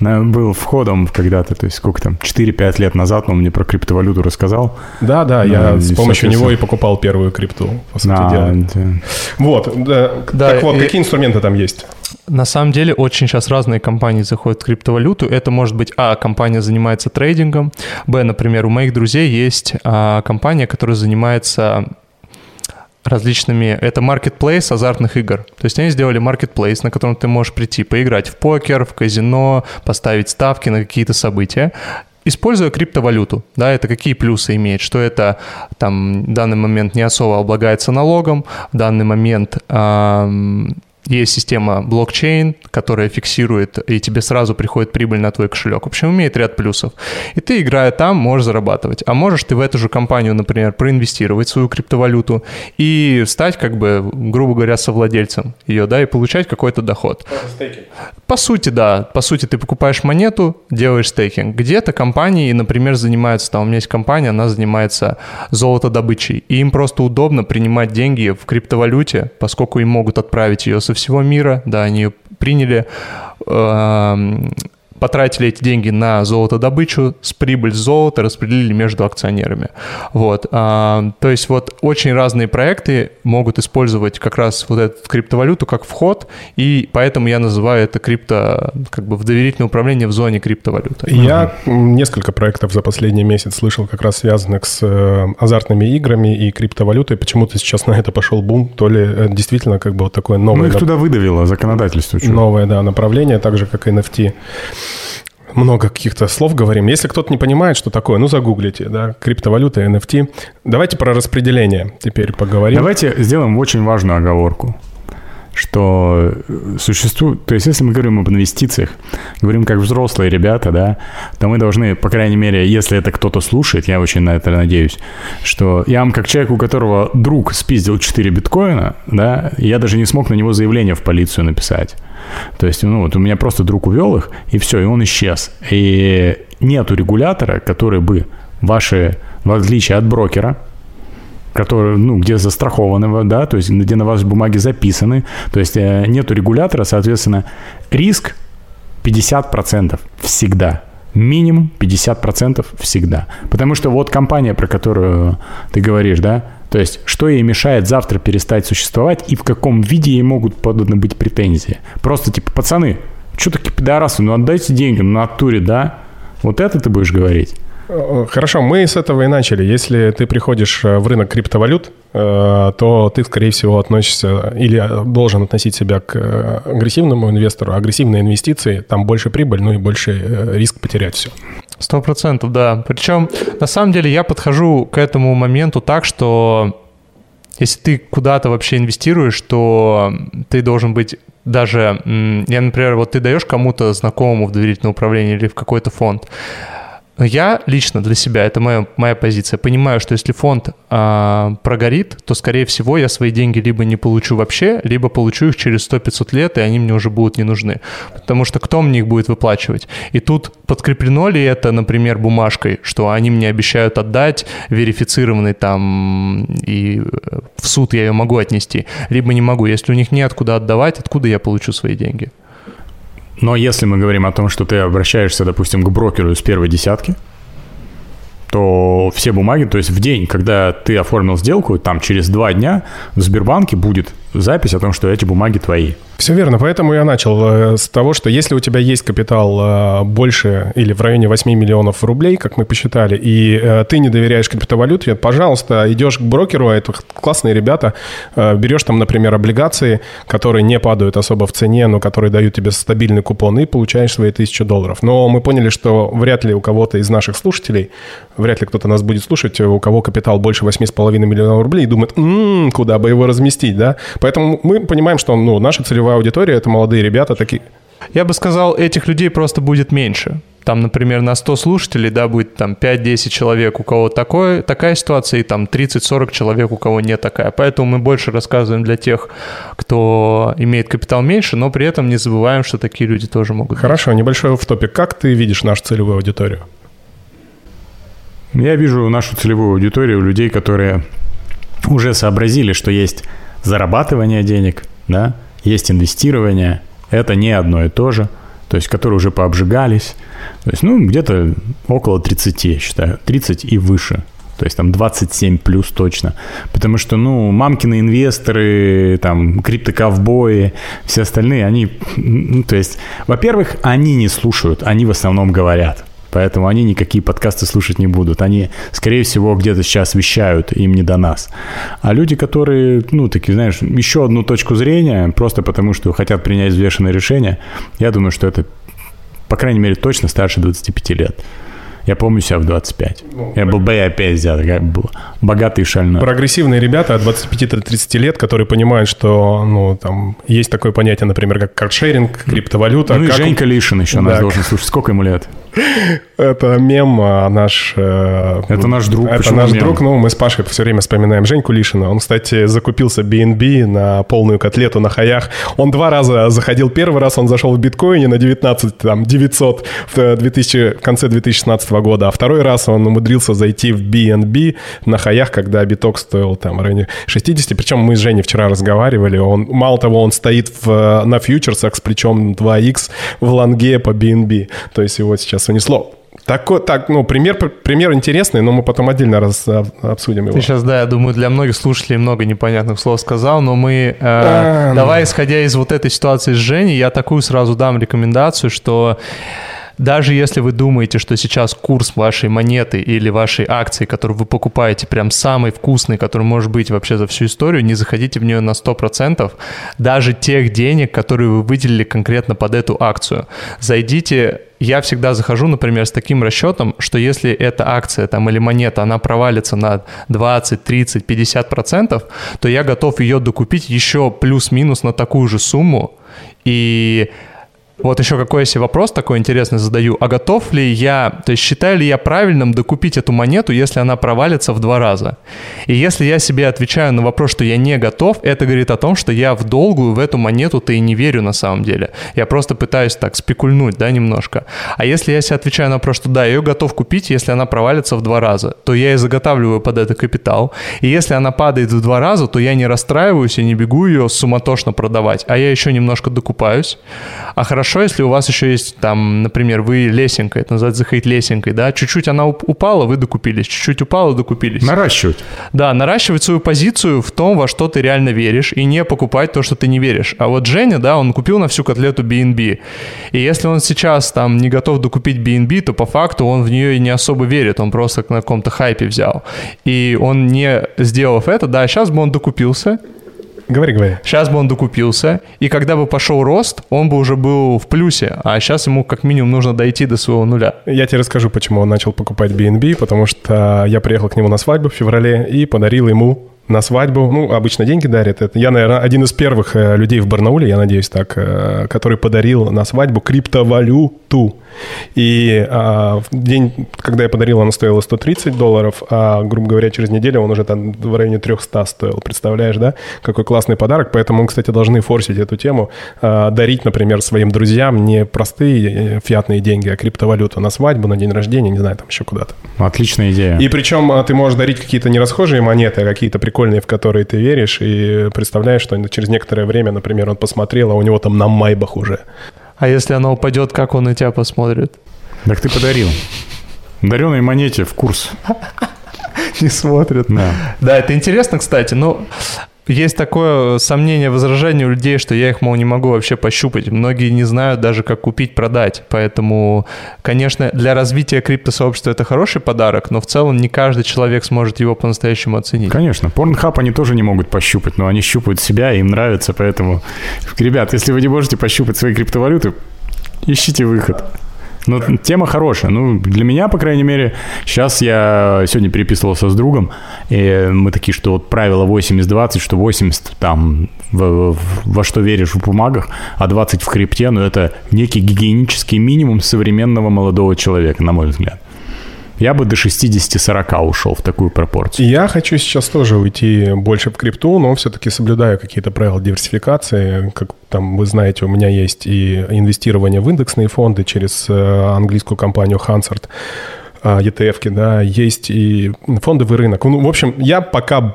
был входом когда-то, то есть сколько там, 4-5 лет назад он мне про криптовалюту рассказал. Да, да, я с помощью него и покупал первую крипту, по сути а, дела. Да. Вот, да, да, так вот, и... какие инструменты там есть? На самом деле очень сейчас разные компании заходят в криптовалюту. Это может быть, а, компания занимается трейдингом, б, например, у моих друзей есть а, компания, которая занимается различными... Это marketplace азартных игр. То есть они сделали marketplace, на котором ты можешь прийти поиграть в покер, в казино, поставить ставки на какие-то события используя криптовалюту, да, это какие плюсы имеет, что это там в данный момент не особо облагается налогом, в данный момент эм, есть система блокчейн, которая фиксирует, и тебе сразу приходит прибыль на твой кошелек. В общем, имеет ряд плюсов. И ты, играя там, можешь зарабатывать. А можешь ты в эту же компанию, например, проинвестировать свою криптовалюту и стать, как бы, грубо говоря, совладельцем ее, да, и получать какой-то доход. По сути, да. По сути, ты покупаешь монету, делаешь стейкинг. Где-то компании, например, занимаются, там у меня есть компания, она занимается золотодобычей. И им просто удобно принимать деньги в криптовалюте, поскольку им могут отправить ее со всего мира, да, они приняли, эм, потратили эти деньги на золотодобычу, с прибыль золота распределили между акционерами. Вот. А, то есть вот очень разные проекты могут использовать как раз вот эту криптовалюту как вход, и поэтому я называю это крипто, как бы в доверительное управление в зоне криптовалюты. Я угу. несколько проектов за последний месяц слышал как раз связанных с э, азартными играми и криптовалютой. Почему-то сейчас на это пошел бум, то ли э, действительно как бы вот такое новое... Ну их туда выдавило законодательство. Новое, да, направление, так же, как и NFT много каких-то слов говорим. Если кто-то не понимает, что такое, ну загуглите, да, криптовалюта, NFT. Давайте про распределение теперь поговорим. Давайте сделаем очень важную оговорку что существует, то есть если мы говорим об инвестициях, говорим как взрослые ребята, да, то мы должны, по крайней мере, если это кто-то слушает, я очень на это надеюсь, что я вам как человек, у которого друг спиздил 4 биткоина, да, я даже не смог на него заявление в полицию написать. То есть, ну, вот у меня просто друг увел их, и все, и он исчез. И нету регулятора, который бы ваши, в отличие от брокера, который, ну, где застрахованы, да, то есть где на вас бумаги записаны, то есть э, нету регулятора, соответственно, риск 50% всегда. Минимум 50% всегда. Потому что вот компания, про которую ты говоришь, да, то есть, что ей мешает завтра перестать существовать и в каком виде ей могут поданы быть претензии. Просто типа, пацаны, что такие пидорасы, ну отдайте деньги, ну натуре, да? Вот это ты будешь говорить. Э, хорошо, мы с этого и начали. Если ты приходишь э, в рынок криптовалют, э, то ты, скорее всего, относишься или должен относить себя к агрессивному инвестору. Агрессивные инвестиции, там больше прибыль, ну и больше риск потерять все. Сто процентов, да. Причем, на самом деле, я подхожу к этому моменту так, что если ты куда-то вообще инвестируешь, то ты должен быть даже, я, например, вот ты даешь кому-то знакомому в доверительное управление или в какой-то фонд, я лично для себя, это моя, моя позиция, понимаю, что если фонд а, прогорит, то, скорее всего, я свои деньги либо не получу вообще, либо получу их через 100-500 лет, и они мне уже будут не нужны. Потому что кто мне их будет выплачивать? И тут подкреплено ли это, например, бумажкой, что они мне обещают отдать, верифицированный там, и э, в суд я ее могу отнести, либо не могу. Если у них нет куда отдавать, откуда я получу свои деньги? Но если мы говорим о том, что ты обращаешься, допустим, к брокеру из первой десятки, то все бумаги, то есть в день, когда ты оформил сделку, там через два дня в Сбербанке будет запись о том, что эти бумаги твои. Все верно, поэтому я начал э, с того, что если у тебя есть капитал э, больше или в районе 8 миллионов рублей, как мы посчитали, и э, ты не доверяешь криптовалюте, пожалуйста, идешь к брокеру, а это классные ребята, берешь там, например, облигации, которые не падают особо в цене, но которые дают тебе стабильный купон, и получаешь свои тысячи долларов. Но мы поняли, что вряд ли у кого-то из наших слушателей, вряд ли кто-то нас будет слушать, у кого капитал больше 8,5 миллионов рублей, и думает, м-м, куда бы его разместить, да? Поэтому мы понимаем, что ну, наша целевая аудитория – это молодые ребята такие. Я бы сказал, этих людей просто будет меньше. Там, например, на 100 слушателей, да, будет там 5-10 человек, у кого такое, такая ситуация, и там 30-40 человек, у кого не такая. Поэтому мы больше рассказываем для тех, кто имеет капитал меньше, но при этом не забываем, что такие люди тоже могут Хорошо, быть. небольшой в топе. Как ты видишь нашу целевую аудиторию? Я вижу нашу целевую аудиторию людей, которые уже сообразили, что есть зарабатывание денег, да, есть инвестирование, это не одно и то же, то есть которые уже пообжигались, то есть, ну, где-то около 30, я считаю, 30 и выше, то есть там 27 плюс точно. Потому что, ну, мамкины инвесторы, там, криптоковбои, все остальные, они, ну, то есть, во-первых, они не слушают, они в основном говорят. Поэтому они никакие подкасты слушать не будут. Они, скорее всего, где-то сейчас вещают, им не до нас. А люди, которые, ну, такие, знаешь, еще одну точку зрения, просто потому что хотят принять взвешенное решение, я думаю, что это, по крайней мере, точно старше 25 лет. Я помню себя в 25. Ну, я был бы опять взят, как был богатый и шальной. Прогрессивные ребята от 25-30 лет, которые понимают, что ну, там есть такое понятие, например, как каршеринг, криптовалюта. Ну и как... Женька Лишин еще да. нас должен слушать. Сколько ему лет? Это мем а наш... Э, это наш друг. Это наш мем? друг. Ну, мы с Пашей все время вспоминаем Женьку Лишина. Он, кстати, закупился BNB на полную котлету на хаях. Он два раза заходил. Первый раз он зашел в биткоине на 19, там, 900 в, 2000, в конце 2016 года. А второй раз он умудрился зайти в BNB на хаях, когда биток стоил там в районе 60. Причем мы с Женей вчера разговаривали. Он, мало того, он стоит в, на фьючерсах с плечом 2x в лонге по BNB. То есть его сейчас сейчас унесло. Такой, так, ну, пример, пример интересный, но мы потом отдельно раз, обсудим его. Ты сейчас, да, я думаю, для многих слушателей много непонятных слов сказал, но мы, э, а, давай, ну. исходя из вот этой ситуации с Женей, я такую сразу дам рекомендацию, что даже если вы думаете, что сейчас курс вашей монеты или вашей акции, которую вы покупаете, прям самый вкусный, который может быть вообще за всю историю, не заходите в нее на 100%, даже тех денег, которые вы выделили конкретно под эту акцию. Зайдите я всегда захожу, например, с таким расчетом, что если эта акция там или монета, она провалится на 20, 30, 50 процентов, то я готов ее докупить еще плюс-минус на такую же сумму. И вот еще какой я себе вопрос такой интересный задаю. А готов ли я, то есть считаю ли я правильным докупить эту монету, если она провалится в два раза? И если я себе отвечаю на вопрос, что я не готов, это говорит о том, что я в долгую в эту монету-то и не верю на самом деле. Я просто пытаюсь так спекульнуть, да, немножко. А если я себе отвечаю на вопрос, что да, я ее готов купить, если она провалится в два раза, то я и заготавливаю под это капитал. И если она падает в два раза, то я не расстраиваюсь и не бегу ее суматошно продавать, а я еще немножко докупаюсь. А хорошо хорошо, если у вас еще есть там, например, вы лесенка, это называется заходить лесенкой, да, чуть-чуть она упала, вы докупились, чуть-чуть упала, докупились. Наращивать. Да, наращивать свою позицию в том, во что ты реально веришь, и не покупать то, что ты не веришь. А вот Женя, да, он купил на всю котлету BNB. И если он сейчас там не готов докупить BNB, то по факту он в нее и не особо верит, он просто на каком-то хайпе взял. И он не сделав это, да, сейчас бы он докупился, Говори, говори. Сейчас бы он докупился, и когда бы пошел рост, он бы уже был в плюсе, а сейчас ему как минимум нужно дойти до своего нуля. Я тебе расскажу, почему он начал покупать BNB, потому что я приехал к нему на свадьбу в феврале и подарил ему на свадьбу, ну, обычно деньги дарят. Это я, наверное, один из первых э, людей в Барнауле, я надеюсь так, э, который подарил на свадьбу криптовалюту. И а, в день, когда я подарил, она стоила 130 долларов, а, грубо говоря, через неделю он уже там в районе 300 стоил. Представляешь, да? Какой классный подарок. Поэтому кстати, должны форсить эту тему. А, дарить, например, своим друзьям не простые э, фиатные деньги, а криптовалюту на свадьбу, на день рождения, не знаю, там еще куда-то. Отличная идея. И причем а, ты можешь дарить какие-то нерасхожие монеты, а какие-то прикольные, в которые ты веришь, и представляешь, что через некоторое время, например, он посмотрел, а у него там на майбах уже а если она упадет, как он на тебя посмотрит? Так ты подарил. Дареной монете в курс. [laughs] Не смотрят. Да. Да, это интересно, кстати. Но есть такое сомнение, возражение у людей, что я их, мол, не могу вообще пощупать. Многие не знают даже, как купить, продать. Поэтому, конечно, для развития криптосообщества это хороший подарок, но в целом не каждый человек сможет его по-настоящему оценить. Конечно. Порнхаб они тоже не могут пощупать, но они щупают себя, им нравится, поэтому... Ребят, если вы не можете пощупать свои криптовалюты, ищите выход. Ну, тема хорошая. Ну, для меня, по крайней мере, сейчас я сегодня переписывался с другом, и мы такие, что вот правило 80-20, что 80 там в, в, во что веришь в бумагах, а 20 в крипте, ну, это некий гигиенический минимум современного молодого человека, на мой взгляд. Я бы до 60-40 ушел в такую пропорцию. Я хочу сейчас тоже уйти больше в крипту, но все-таки соблюдаю какие-то правила диверсификации. Как там вы знаете, у меня есть и инвестирование в индексные фонды через э, английскую компанию Hansard. ETF, да, есть и фондовый рынок. Ну, в общем, я пока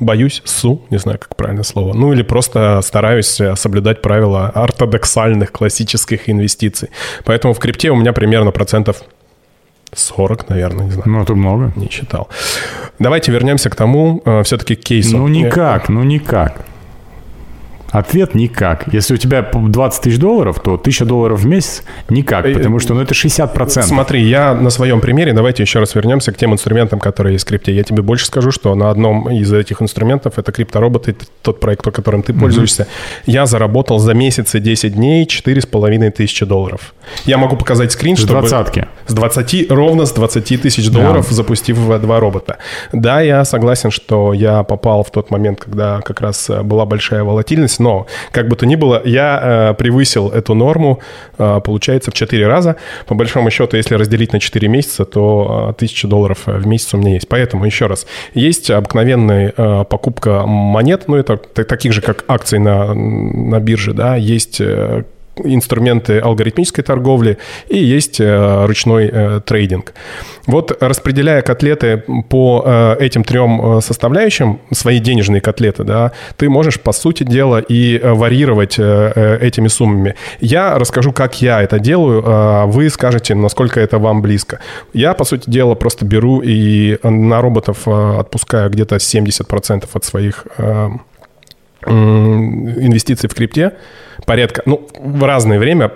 боюсь СУ, не знаю, как правильное слово, ну или просто стараюсь э, соблюдать правила ортодоксальных классических инвестиций. Поэтому в крипте у меня примерно процентов 40, наверное, не знаю. Ну, это много. Не считал. Давайте вернемся к тому, э, все-таки к кейсу. Ну, никак, ну, никак. Ответ никак. Если у тебя 20 тысяч долларов, то 1000 долларов в месяц никак, э, потому что ну, это 60%. Смотри, я на своем примере, давайте еще раз вернемся к тем инструментам, которые есть в крипте. Я тебе больше скажу, что на одном из этих инструментов, это криптороботы, тот проект, которым ты пользуешься, mm-hmm. я заработал за месяц и 10 дней 4,5 тысячи долларов. Я могу показать скрин, с чтобы... С двадцатки. С 20, ровно с 20 тысяч долларов, да. запустив два робота. Да, я согласен, что я попал в тот момент, когда как раз э, была большая волатильность, но, как бы то ни было, я э, превысил эту норму, э, получается, в 4 раза. По большому счету, если разделить на 4 месяца, то э, 1000 долларов в месяц у меня есть. Поэтому, еще раз, есть обыкновенная э, покупка монет, ну, это таких же, как акции на, на бирже, да, есть э, инструменты алгоритмической торговли и есть э, ручной э, трейдинг. Вот распределяя котлеты по э, этим трем составляющим, свои денежные котлеты, да, ты можешь, по сути дела, и варьировать этими суммами. Я расскажу, как я это делаю, а вы скажете, насколько это вам близко. Я, по сути дела, просто беру и на роботов отпускаю где-то 70% от своих инвестиций в крипте, порядка, ну, в разное время,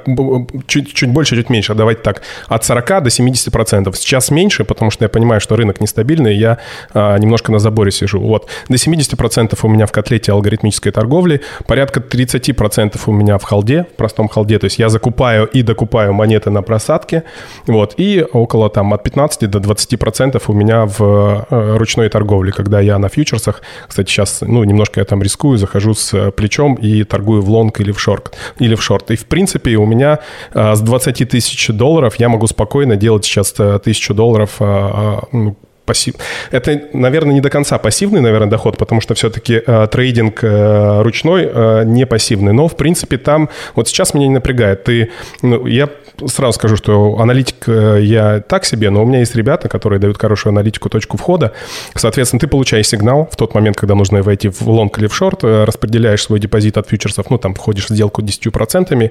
чуть, чуть больше, чуть меньше, давайте так, от 40 до 70 процентов. Сейчас меньше, потому что я понимаю, что рынок нестабильный, я а, немножко на заборе сижу. Вот, до 70 процентов у меня в котлете алгоритмической торговли, порядка 30 процентов у меня в холде, в простом холде, то есть я закупаю и докупаю монеты на просадке, вот, и около там от 15 до 20 процентов у меня в э, ручной торговле, когда я на фьючерсах, кстати, сейчас, ну, немножко я там рискую, захожу с плечом и торгую в лонг или в шорт или в шорт. И, в принципе, у меня а, с 20 тысяч долларов я могу спокойно делать сейчас э, тысячу долларов а, а, ну, пассив. Это, наверное, не до конца пассивный, наверное, доход, потому что все-таки э, трейдинг э, ручной э, не пассивный. Но, в принципе, там вот сейчас меня не напрягает. Ты, ну, я сразу скажу, что аналитик э, я так себе, но у меня есть ребята, которые дают хорошую аналитику точку входа. Соответственно, ты получаешь сигнал в тот момент, когда нужно войти в лонг или в шорт, э, распределяешь свой депозит от фьючерсов, ну, там, входишь в сделку 10%,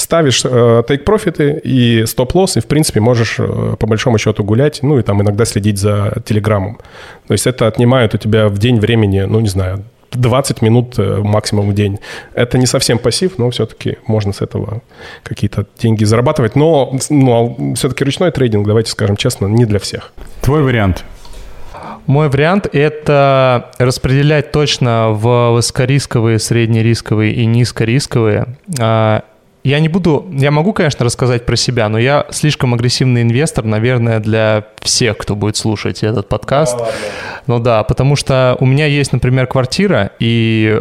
ставишь э, тейк-профиты и стоп-лосс, и, в принципе, можешь э, по большому счету гулять, ну, и там иногда следить за телеграммом. То есть это отнимает у тебя в день времени, ну, не знаю, 20 минут э, максимум в день. Это не совсем пассив, но все-таки можно с этого какие-то деньги зарабатывать. Но, но все-таки ручной трейдинг, давайте скажем честно, не для всех. Твой вариант? Мой вариант – это распределять точно в высокорисковые, среднерисковые и низкорисковые а, я не буду, я могу, конечно, рассказать про себя, но я слишком агрессивный инвестор, наверное, для всех, кто будет слушать этот подкаст. Ну да, потому что у меня есть, например, квартира, и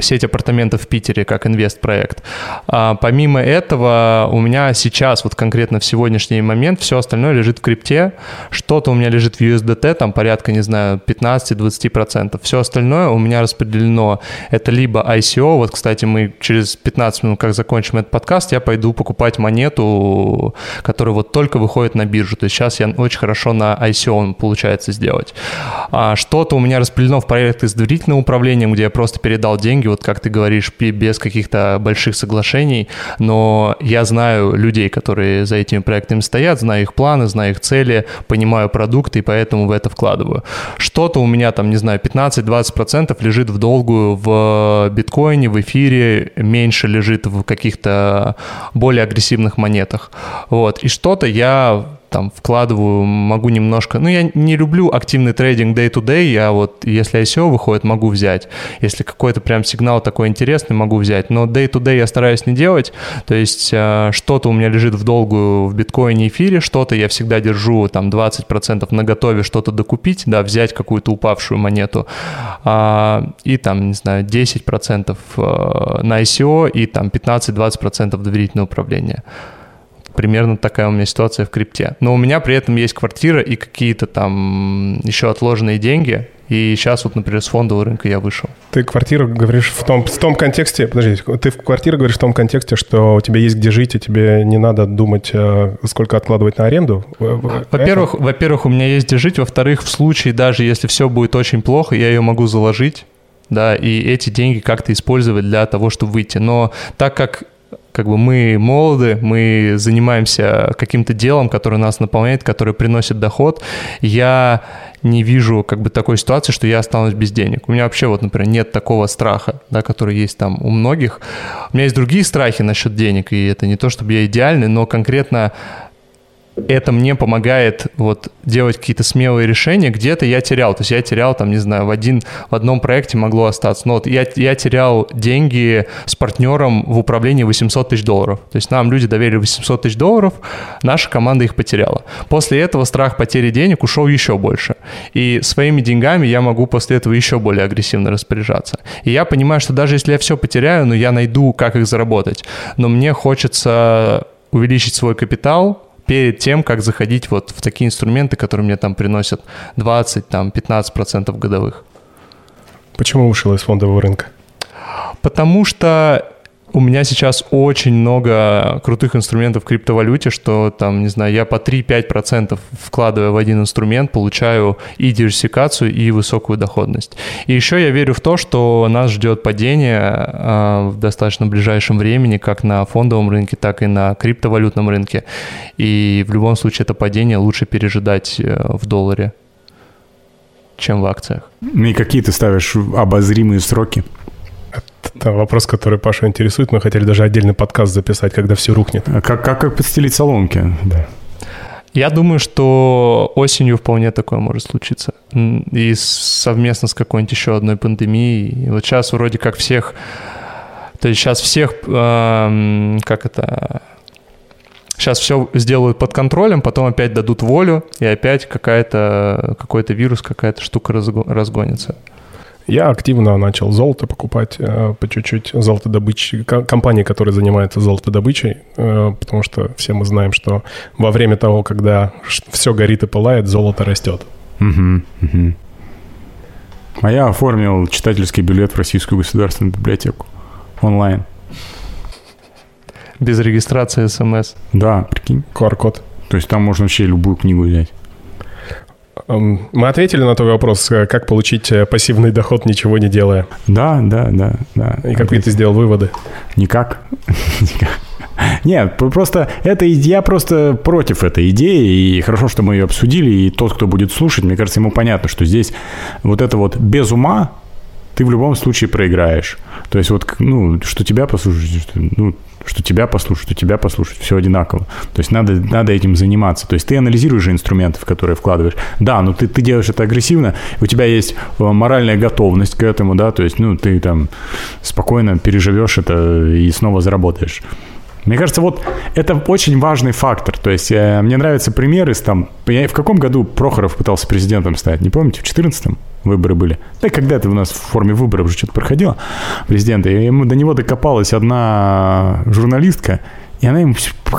сеть апартаментов в Питере как инвест-проект. А помимо этого, у меня сейчас, вот конкретно в сегодняшний момент, все остальное лежит в крипте. Что-то у меня лежит в USDT, там порядка, не знаю, 15-20%. Все остальное у меня распределено. Это либо ICO, вот, кстати, мы через 15 минут, как закончим этот подкаст, я пойду покупать монету, которая вот только выходит на биржу. То есть сейчас я очень хорошо на ICO получается сделать. А что-то у меня распределено в проекты с доверительным управлением, где я просто передал деньги деньги, вот как ты говоришь, без каких-то больших соглашений, но я знаю людей, которые за этими проектами стоят, знаю их планы, знаю их цели, понимаю продукты, и поэтому в это вкладываю. Что-то у меня там, не знаю, 15-20% лежит в долгую в биткоине, в эфире, меньше лежит в каких-то более агрессивных монетах. Вот. И что-то я там вкладываю, могу немножко... Ну, я не люблю активный трейдинг day-to-day, я вот, если ICO выходит, могу взять. Если какой-то прям сигнал такой интересный, могу взять. Но day-to-day я стараюсь не делать, то есть э, что-то у меня лежит в долгую в биткоине, эфире, что-то я всегда держу там 20% на готове что-то докупить, да, взять какую-то упавшую монету, а, и там, не знаю, 10% э, на ICO и там 15-20% доверительное управление. Примерно такая у меня ситуация в крипте. Но у меня при этом есть квартира и какие-то там еще отложенные деньги, и сейчас вот, например, с фондового рынка я вышел. Ты квартиру говоришь в том, в том контексте, подожди, ты в квартиру говоришь в том контексте, что у тебя есть где жить, и тебе не надо думать, э, сколько откладывать на аренду? Во-первых, во-первых, у меня есть где жить, во-вторых, в случае, даже если все будет очень плохо, я ее могу заложить, да, и эти деньги как-то использовать для того, чтобы выйти. Но так как как бы мы молоды, мы занимаемся каким-то делом, которое нас наполняет, которое приносит доход. Я не вижу как бы такой ситуации, что я останусь без денег. У меня вообще вот, например, нет такого страха, да, который есть там у многих. У меня есть другие страхи насчет денег, и это не то, чтобы я идеальный, но конкретно это мне помогает вот делать какие-то смелые решения. Где-то я терял, то есть я терял там, не знаю, в, один, в одном проекте могло остаться. Но вот я, я терял деньги с партнером в управлении 800 тысяч долларов. То есть нам люди доверили 800 тысяч долларов, наша команда их потеряла. После этого страх потери денег ушел еще больше. И своими деньгами я могу после этого еще более агрессивно распоряжаться. И я понимаю, что даже если я все потеряю, но я найду, как их заработать. Но мне хочется увеличить свой капитал, перед тем, как заходить вот в такие инструменты, которые мне там приносят 20, там 15% годовых. Почему ушел из фондового рынка? Потому что у меня сейчас очень много крутых инструментов в криптовалюте, что там, не знаю, я по 3-5% вкладывая в один инструмент, получаю и диверсификацию, и высокую доходность. И еще я верю в то, что нас ждет падение а, в достаточно ближайшем времени, как на фондовом рынке, так и на криптовалютном рынке. И в любом случае это падение лучше пережидать э, в долларе, чем в акциях. И какие ты ставишь обозримые сроки? Это вопрос, который Пашу интересует. Мы хотели даже отдельный подкаст записать, когда все рухнет. А как, как, как подстелить соломки? Да. Я думаю, что осенью вполне такое может случиться. И совместно с какой-нибудь еще одной пандемией. И вот сейчас вроде как всех... То есть сейчас всех... Эм, как это... Сейчас все сделают под контролем, потом опять дадут волю, и опять какая-то, какой-то вирус, какая-то штука разгонится. Я активно начал золото покупать э, по чуть-чуть, золотодобычи, компании, которые занимаются золотодобычей, э, потому что все мы знаем, что во время того, когда все горит и пылает, золото растет. Угу, угу. А я оформил читательский билет в Российскую государственную библиотеку онлайн. Без регистрации смс? Да, прикинь. QR-код. То есть там можно вообще любую книгу взять. Мы ответили на твой вопрос, э, как получить э, пассивный доход, ничего не делая. Да, да, да, да. И какие ты сделал выводы? Никак. [laughs] Нет, просто это я просто против этой идеи, и хорошо, что мы ее обсудили, и тот, кто будет слушать, мне кажется, ему понятно, что здесь вот это вот без ума ты в любом случае проиграешь. То есть вот, ну, что тебя послушать, ну, что тебя послушать, что тебя послушать, все одинаково. То есть надо, надо этим заниматься. То есть ты анализируешь же инструменты, в которые вкладываешь. Да, но ты, ты делаешь это агрессивно, у тебя есть э, моральная готовность к этому, да, то есть, ну, ты там спокойно переживешь это и снова заработаешь. Мне кажется, вот это очень важный фактор. То есть э, мне нравятся примеры там... Я, в каком году Прохоров пытался президентом стать? Не помните? В 14-м выборы были. Да когда-то у нас в форме выборов уже что-то проходило президента. И ему, до него докопалась одна журналистка, и она ему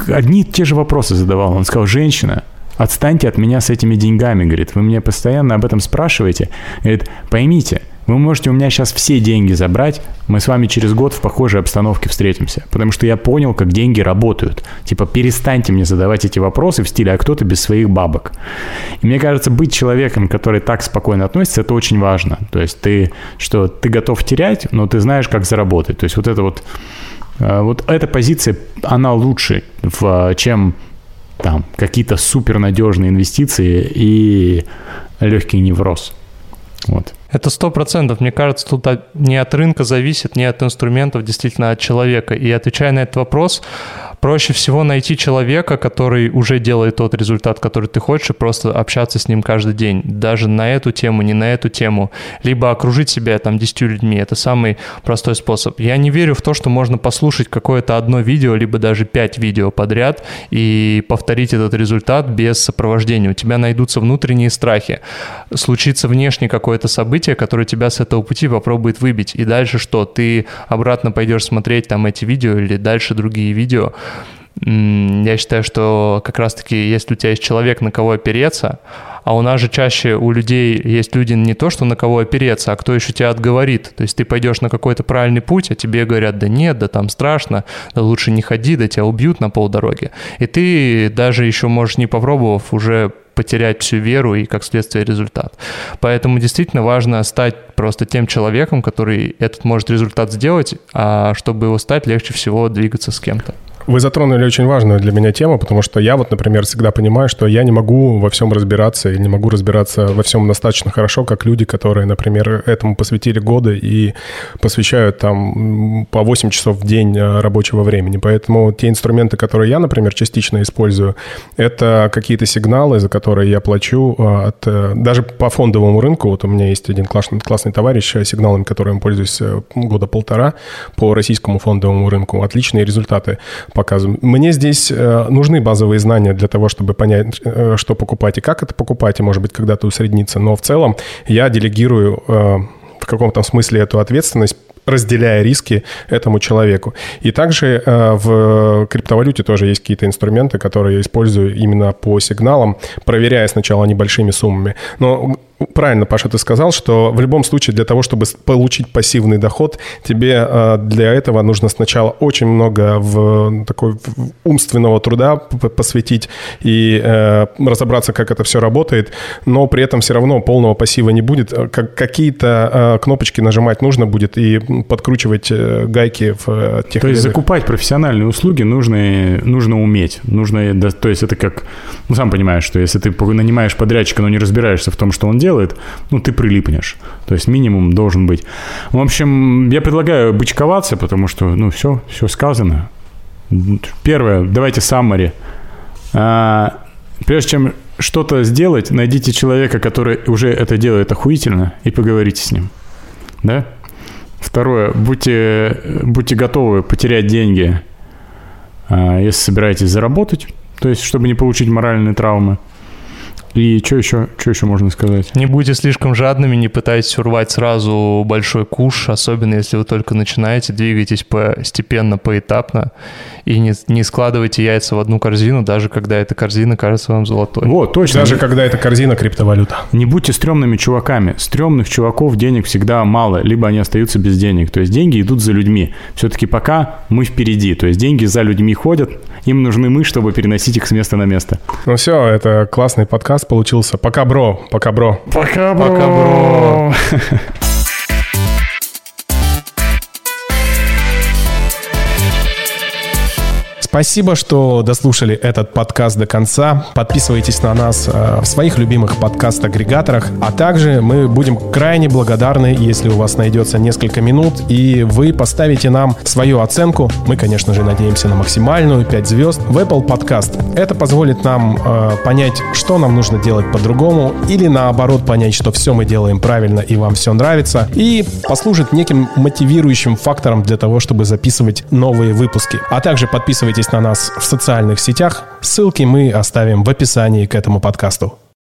одни и те же вопросы задавала. Он сказал, женщина, отстаньте от меня с этими деньгами, говорит. Вы меня постоянно об этом спрашиваете. Говорит, поймите, вы можете у меня сейчас все деньги забрать, мы с вами через год в похожей обстановке встретимся. Потому что я понял, как деньги работают. Типа, перестаньте мне задавать эти вопросы в стиле «а кто ты без своих бабок?». И мне кажется, быть человеком, который так спокойно относится, это очень важно. То есть ты, что ты готов терять, но ты знаешь, как заработать. То есть вот это вот, э, вот эта позиция, она лучше, в, чем там какие-то супернадежные инвестиции и легкий невроз. Вот. Это сто процентов. Мне кажется, тут не от рынка зависит, не от инструментов, действительно от человека. И отвечая на этот вопрос, проще всего найти человека, который уже делает тот результат, который ты хочешь, и просто общаться с ним каждый день. Даже на эту тему, не на эту тему. Либо окружить себя там десятью людьми. Это самый простой способ. Я не верю в то, что можно послушать какое-то одно видео, либо даже пять видео подряд и повторить этот результат без сопровождения. У тебя найдутся внутренние страхи. Случится внешне какое-то событие, которое тебя с этого пути попробует выбить. И дальше что? Ты обратно пойдешь смотреть там эти видео или дальше другие видео, я считаю, что как раз-таки, если у тебя есть человек, на кого опереться, а у нас же чаще у людей есть люди не то, что на кого опереться, а кто еще тебя отговорит. То есть ты пойдешь на какой-то правильный путь, а тебе говорят, да нет, да там страшно, да лучше не ходи, да тебя убьют на полдороги. И ты даже еще можешь, не попробовав, уже потерять всю веру и, как следствие, результат. Поэтому действительно важно стать просто тем человеком, который этот может результат сделать, а чтобы его стать, легче всего двигаться с кем-то. Вы затронули очень важную для меня тему, потому что я вот, например, всегда понимаю, что я не могу во всем разбираться и не могу разбираться во всем достаточно хорошо, как люди, которые, например, этому посвятили годы и посвящают там по 8 часов в день э, рабочего времени. Поэтому те инструменты, которые я, например, частично использую, это какие-то сигналы, за которые я плачу э, от... Э, даже по фондовому рынку, вот у меня есть один классный, классный товарищ, сигналами которым пользуюсь года полтора по российскому фондовому рынку, отличные результаты показываем. Мне здесь э, нужны базовые знания для того, чтобы понять, э, что покупать и как это покупать, и, может быть, когда-то усредниться. Но в целом я делегирую э, в каком-то смысле эту ответственность разделяя риски этому человеку. И также э, в криптовалюте тоже есть какие-то инструменты, которые я использую именно по сигналам, проверяя сначала небольшими суммами. Но правильно, Паша, ты сказал, что в любом случае для того, чтобы получить пассивный доход, тебе э, для этого нужно сначала очень много в такой в умственного труда посвятить и э, разобраться, как это все работает, но при этом все равно полного пассива не будет. Как, какие-то э, кнопочки нажимать нужно будет и подкручивать э, гайки в э, тех... То есть закупать профессиональные услуги нужно, нужно уметь. Нужно, то есть это как, ну сам понимаешь, что если ты нанимаешь подрядчика, но не разбираешься в том, что он делает, ну ты прилипнешь. То есть минимум должен быть. В общем, я предлагаю бычковаться, потому что, ну все, все сказано. Первое, давайте саммари. Прежде чем что-то сделать, найдите человека, который уже это делает охуительно, и поговорите с ним. Да? Второе, будьте, будьте готовы потерять деньги, а, если собираетесь заработать, то есть, чтобы не получить моральные травмы. И что еще, что еще можно сказать? Не будьте слишком жадными, не пытайтесь урвать сразу большой куш, особенно если вы только начинаете, двигайтесь постепенно, поэтапно, и не, не складывайте яйца в одну корзину, даже когда эта корзина кажется вам золотой. Вот, точно. Даже когда эта корзина криптовалюта. Не будьте стрёмными чуваками. Стрёмных чуваков денег всегда мало, либо они остаются без денег. То есть деньги идут за людьми. Все-таки пока мы впереди. То есть деньги за людьми ходят, им нужны мы, чтобы переносить их с места на место. Ну все, это классный подкаст получился. Пока, бро. Пока, бро. Пока, бро. Пока, бро. [laughs] Спасибо, что дослушали этот подкаст до конца. Подписывайтесь на нас э, в своих любимых подкаст-агрегаторах. А также мы будем крайне благодарны, если у вас найдется несколько минут, и вы поставите нам свою оценку. Мы, конечно же, надеемся на максимальную 5 звезд в Apple Podcast. Это позволит нам э, понять, что нам нужно делать по-другому, или наоборот понять, что все мы делаем правильно и вам все нравится, и послужит неким мотивирующим фактором для того, чтобы записывать новые выпуски. А также подписывайтесь на нас в социальных сетях. Ссылки мы оставим в описании к этому подкасту.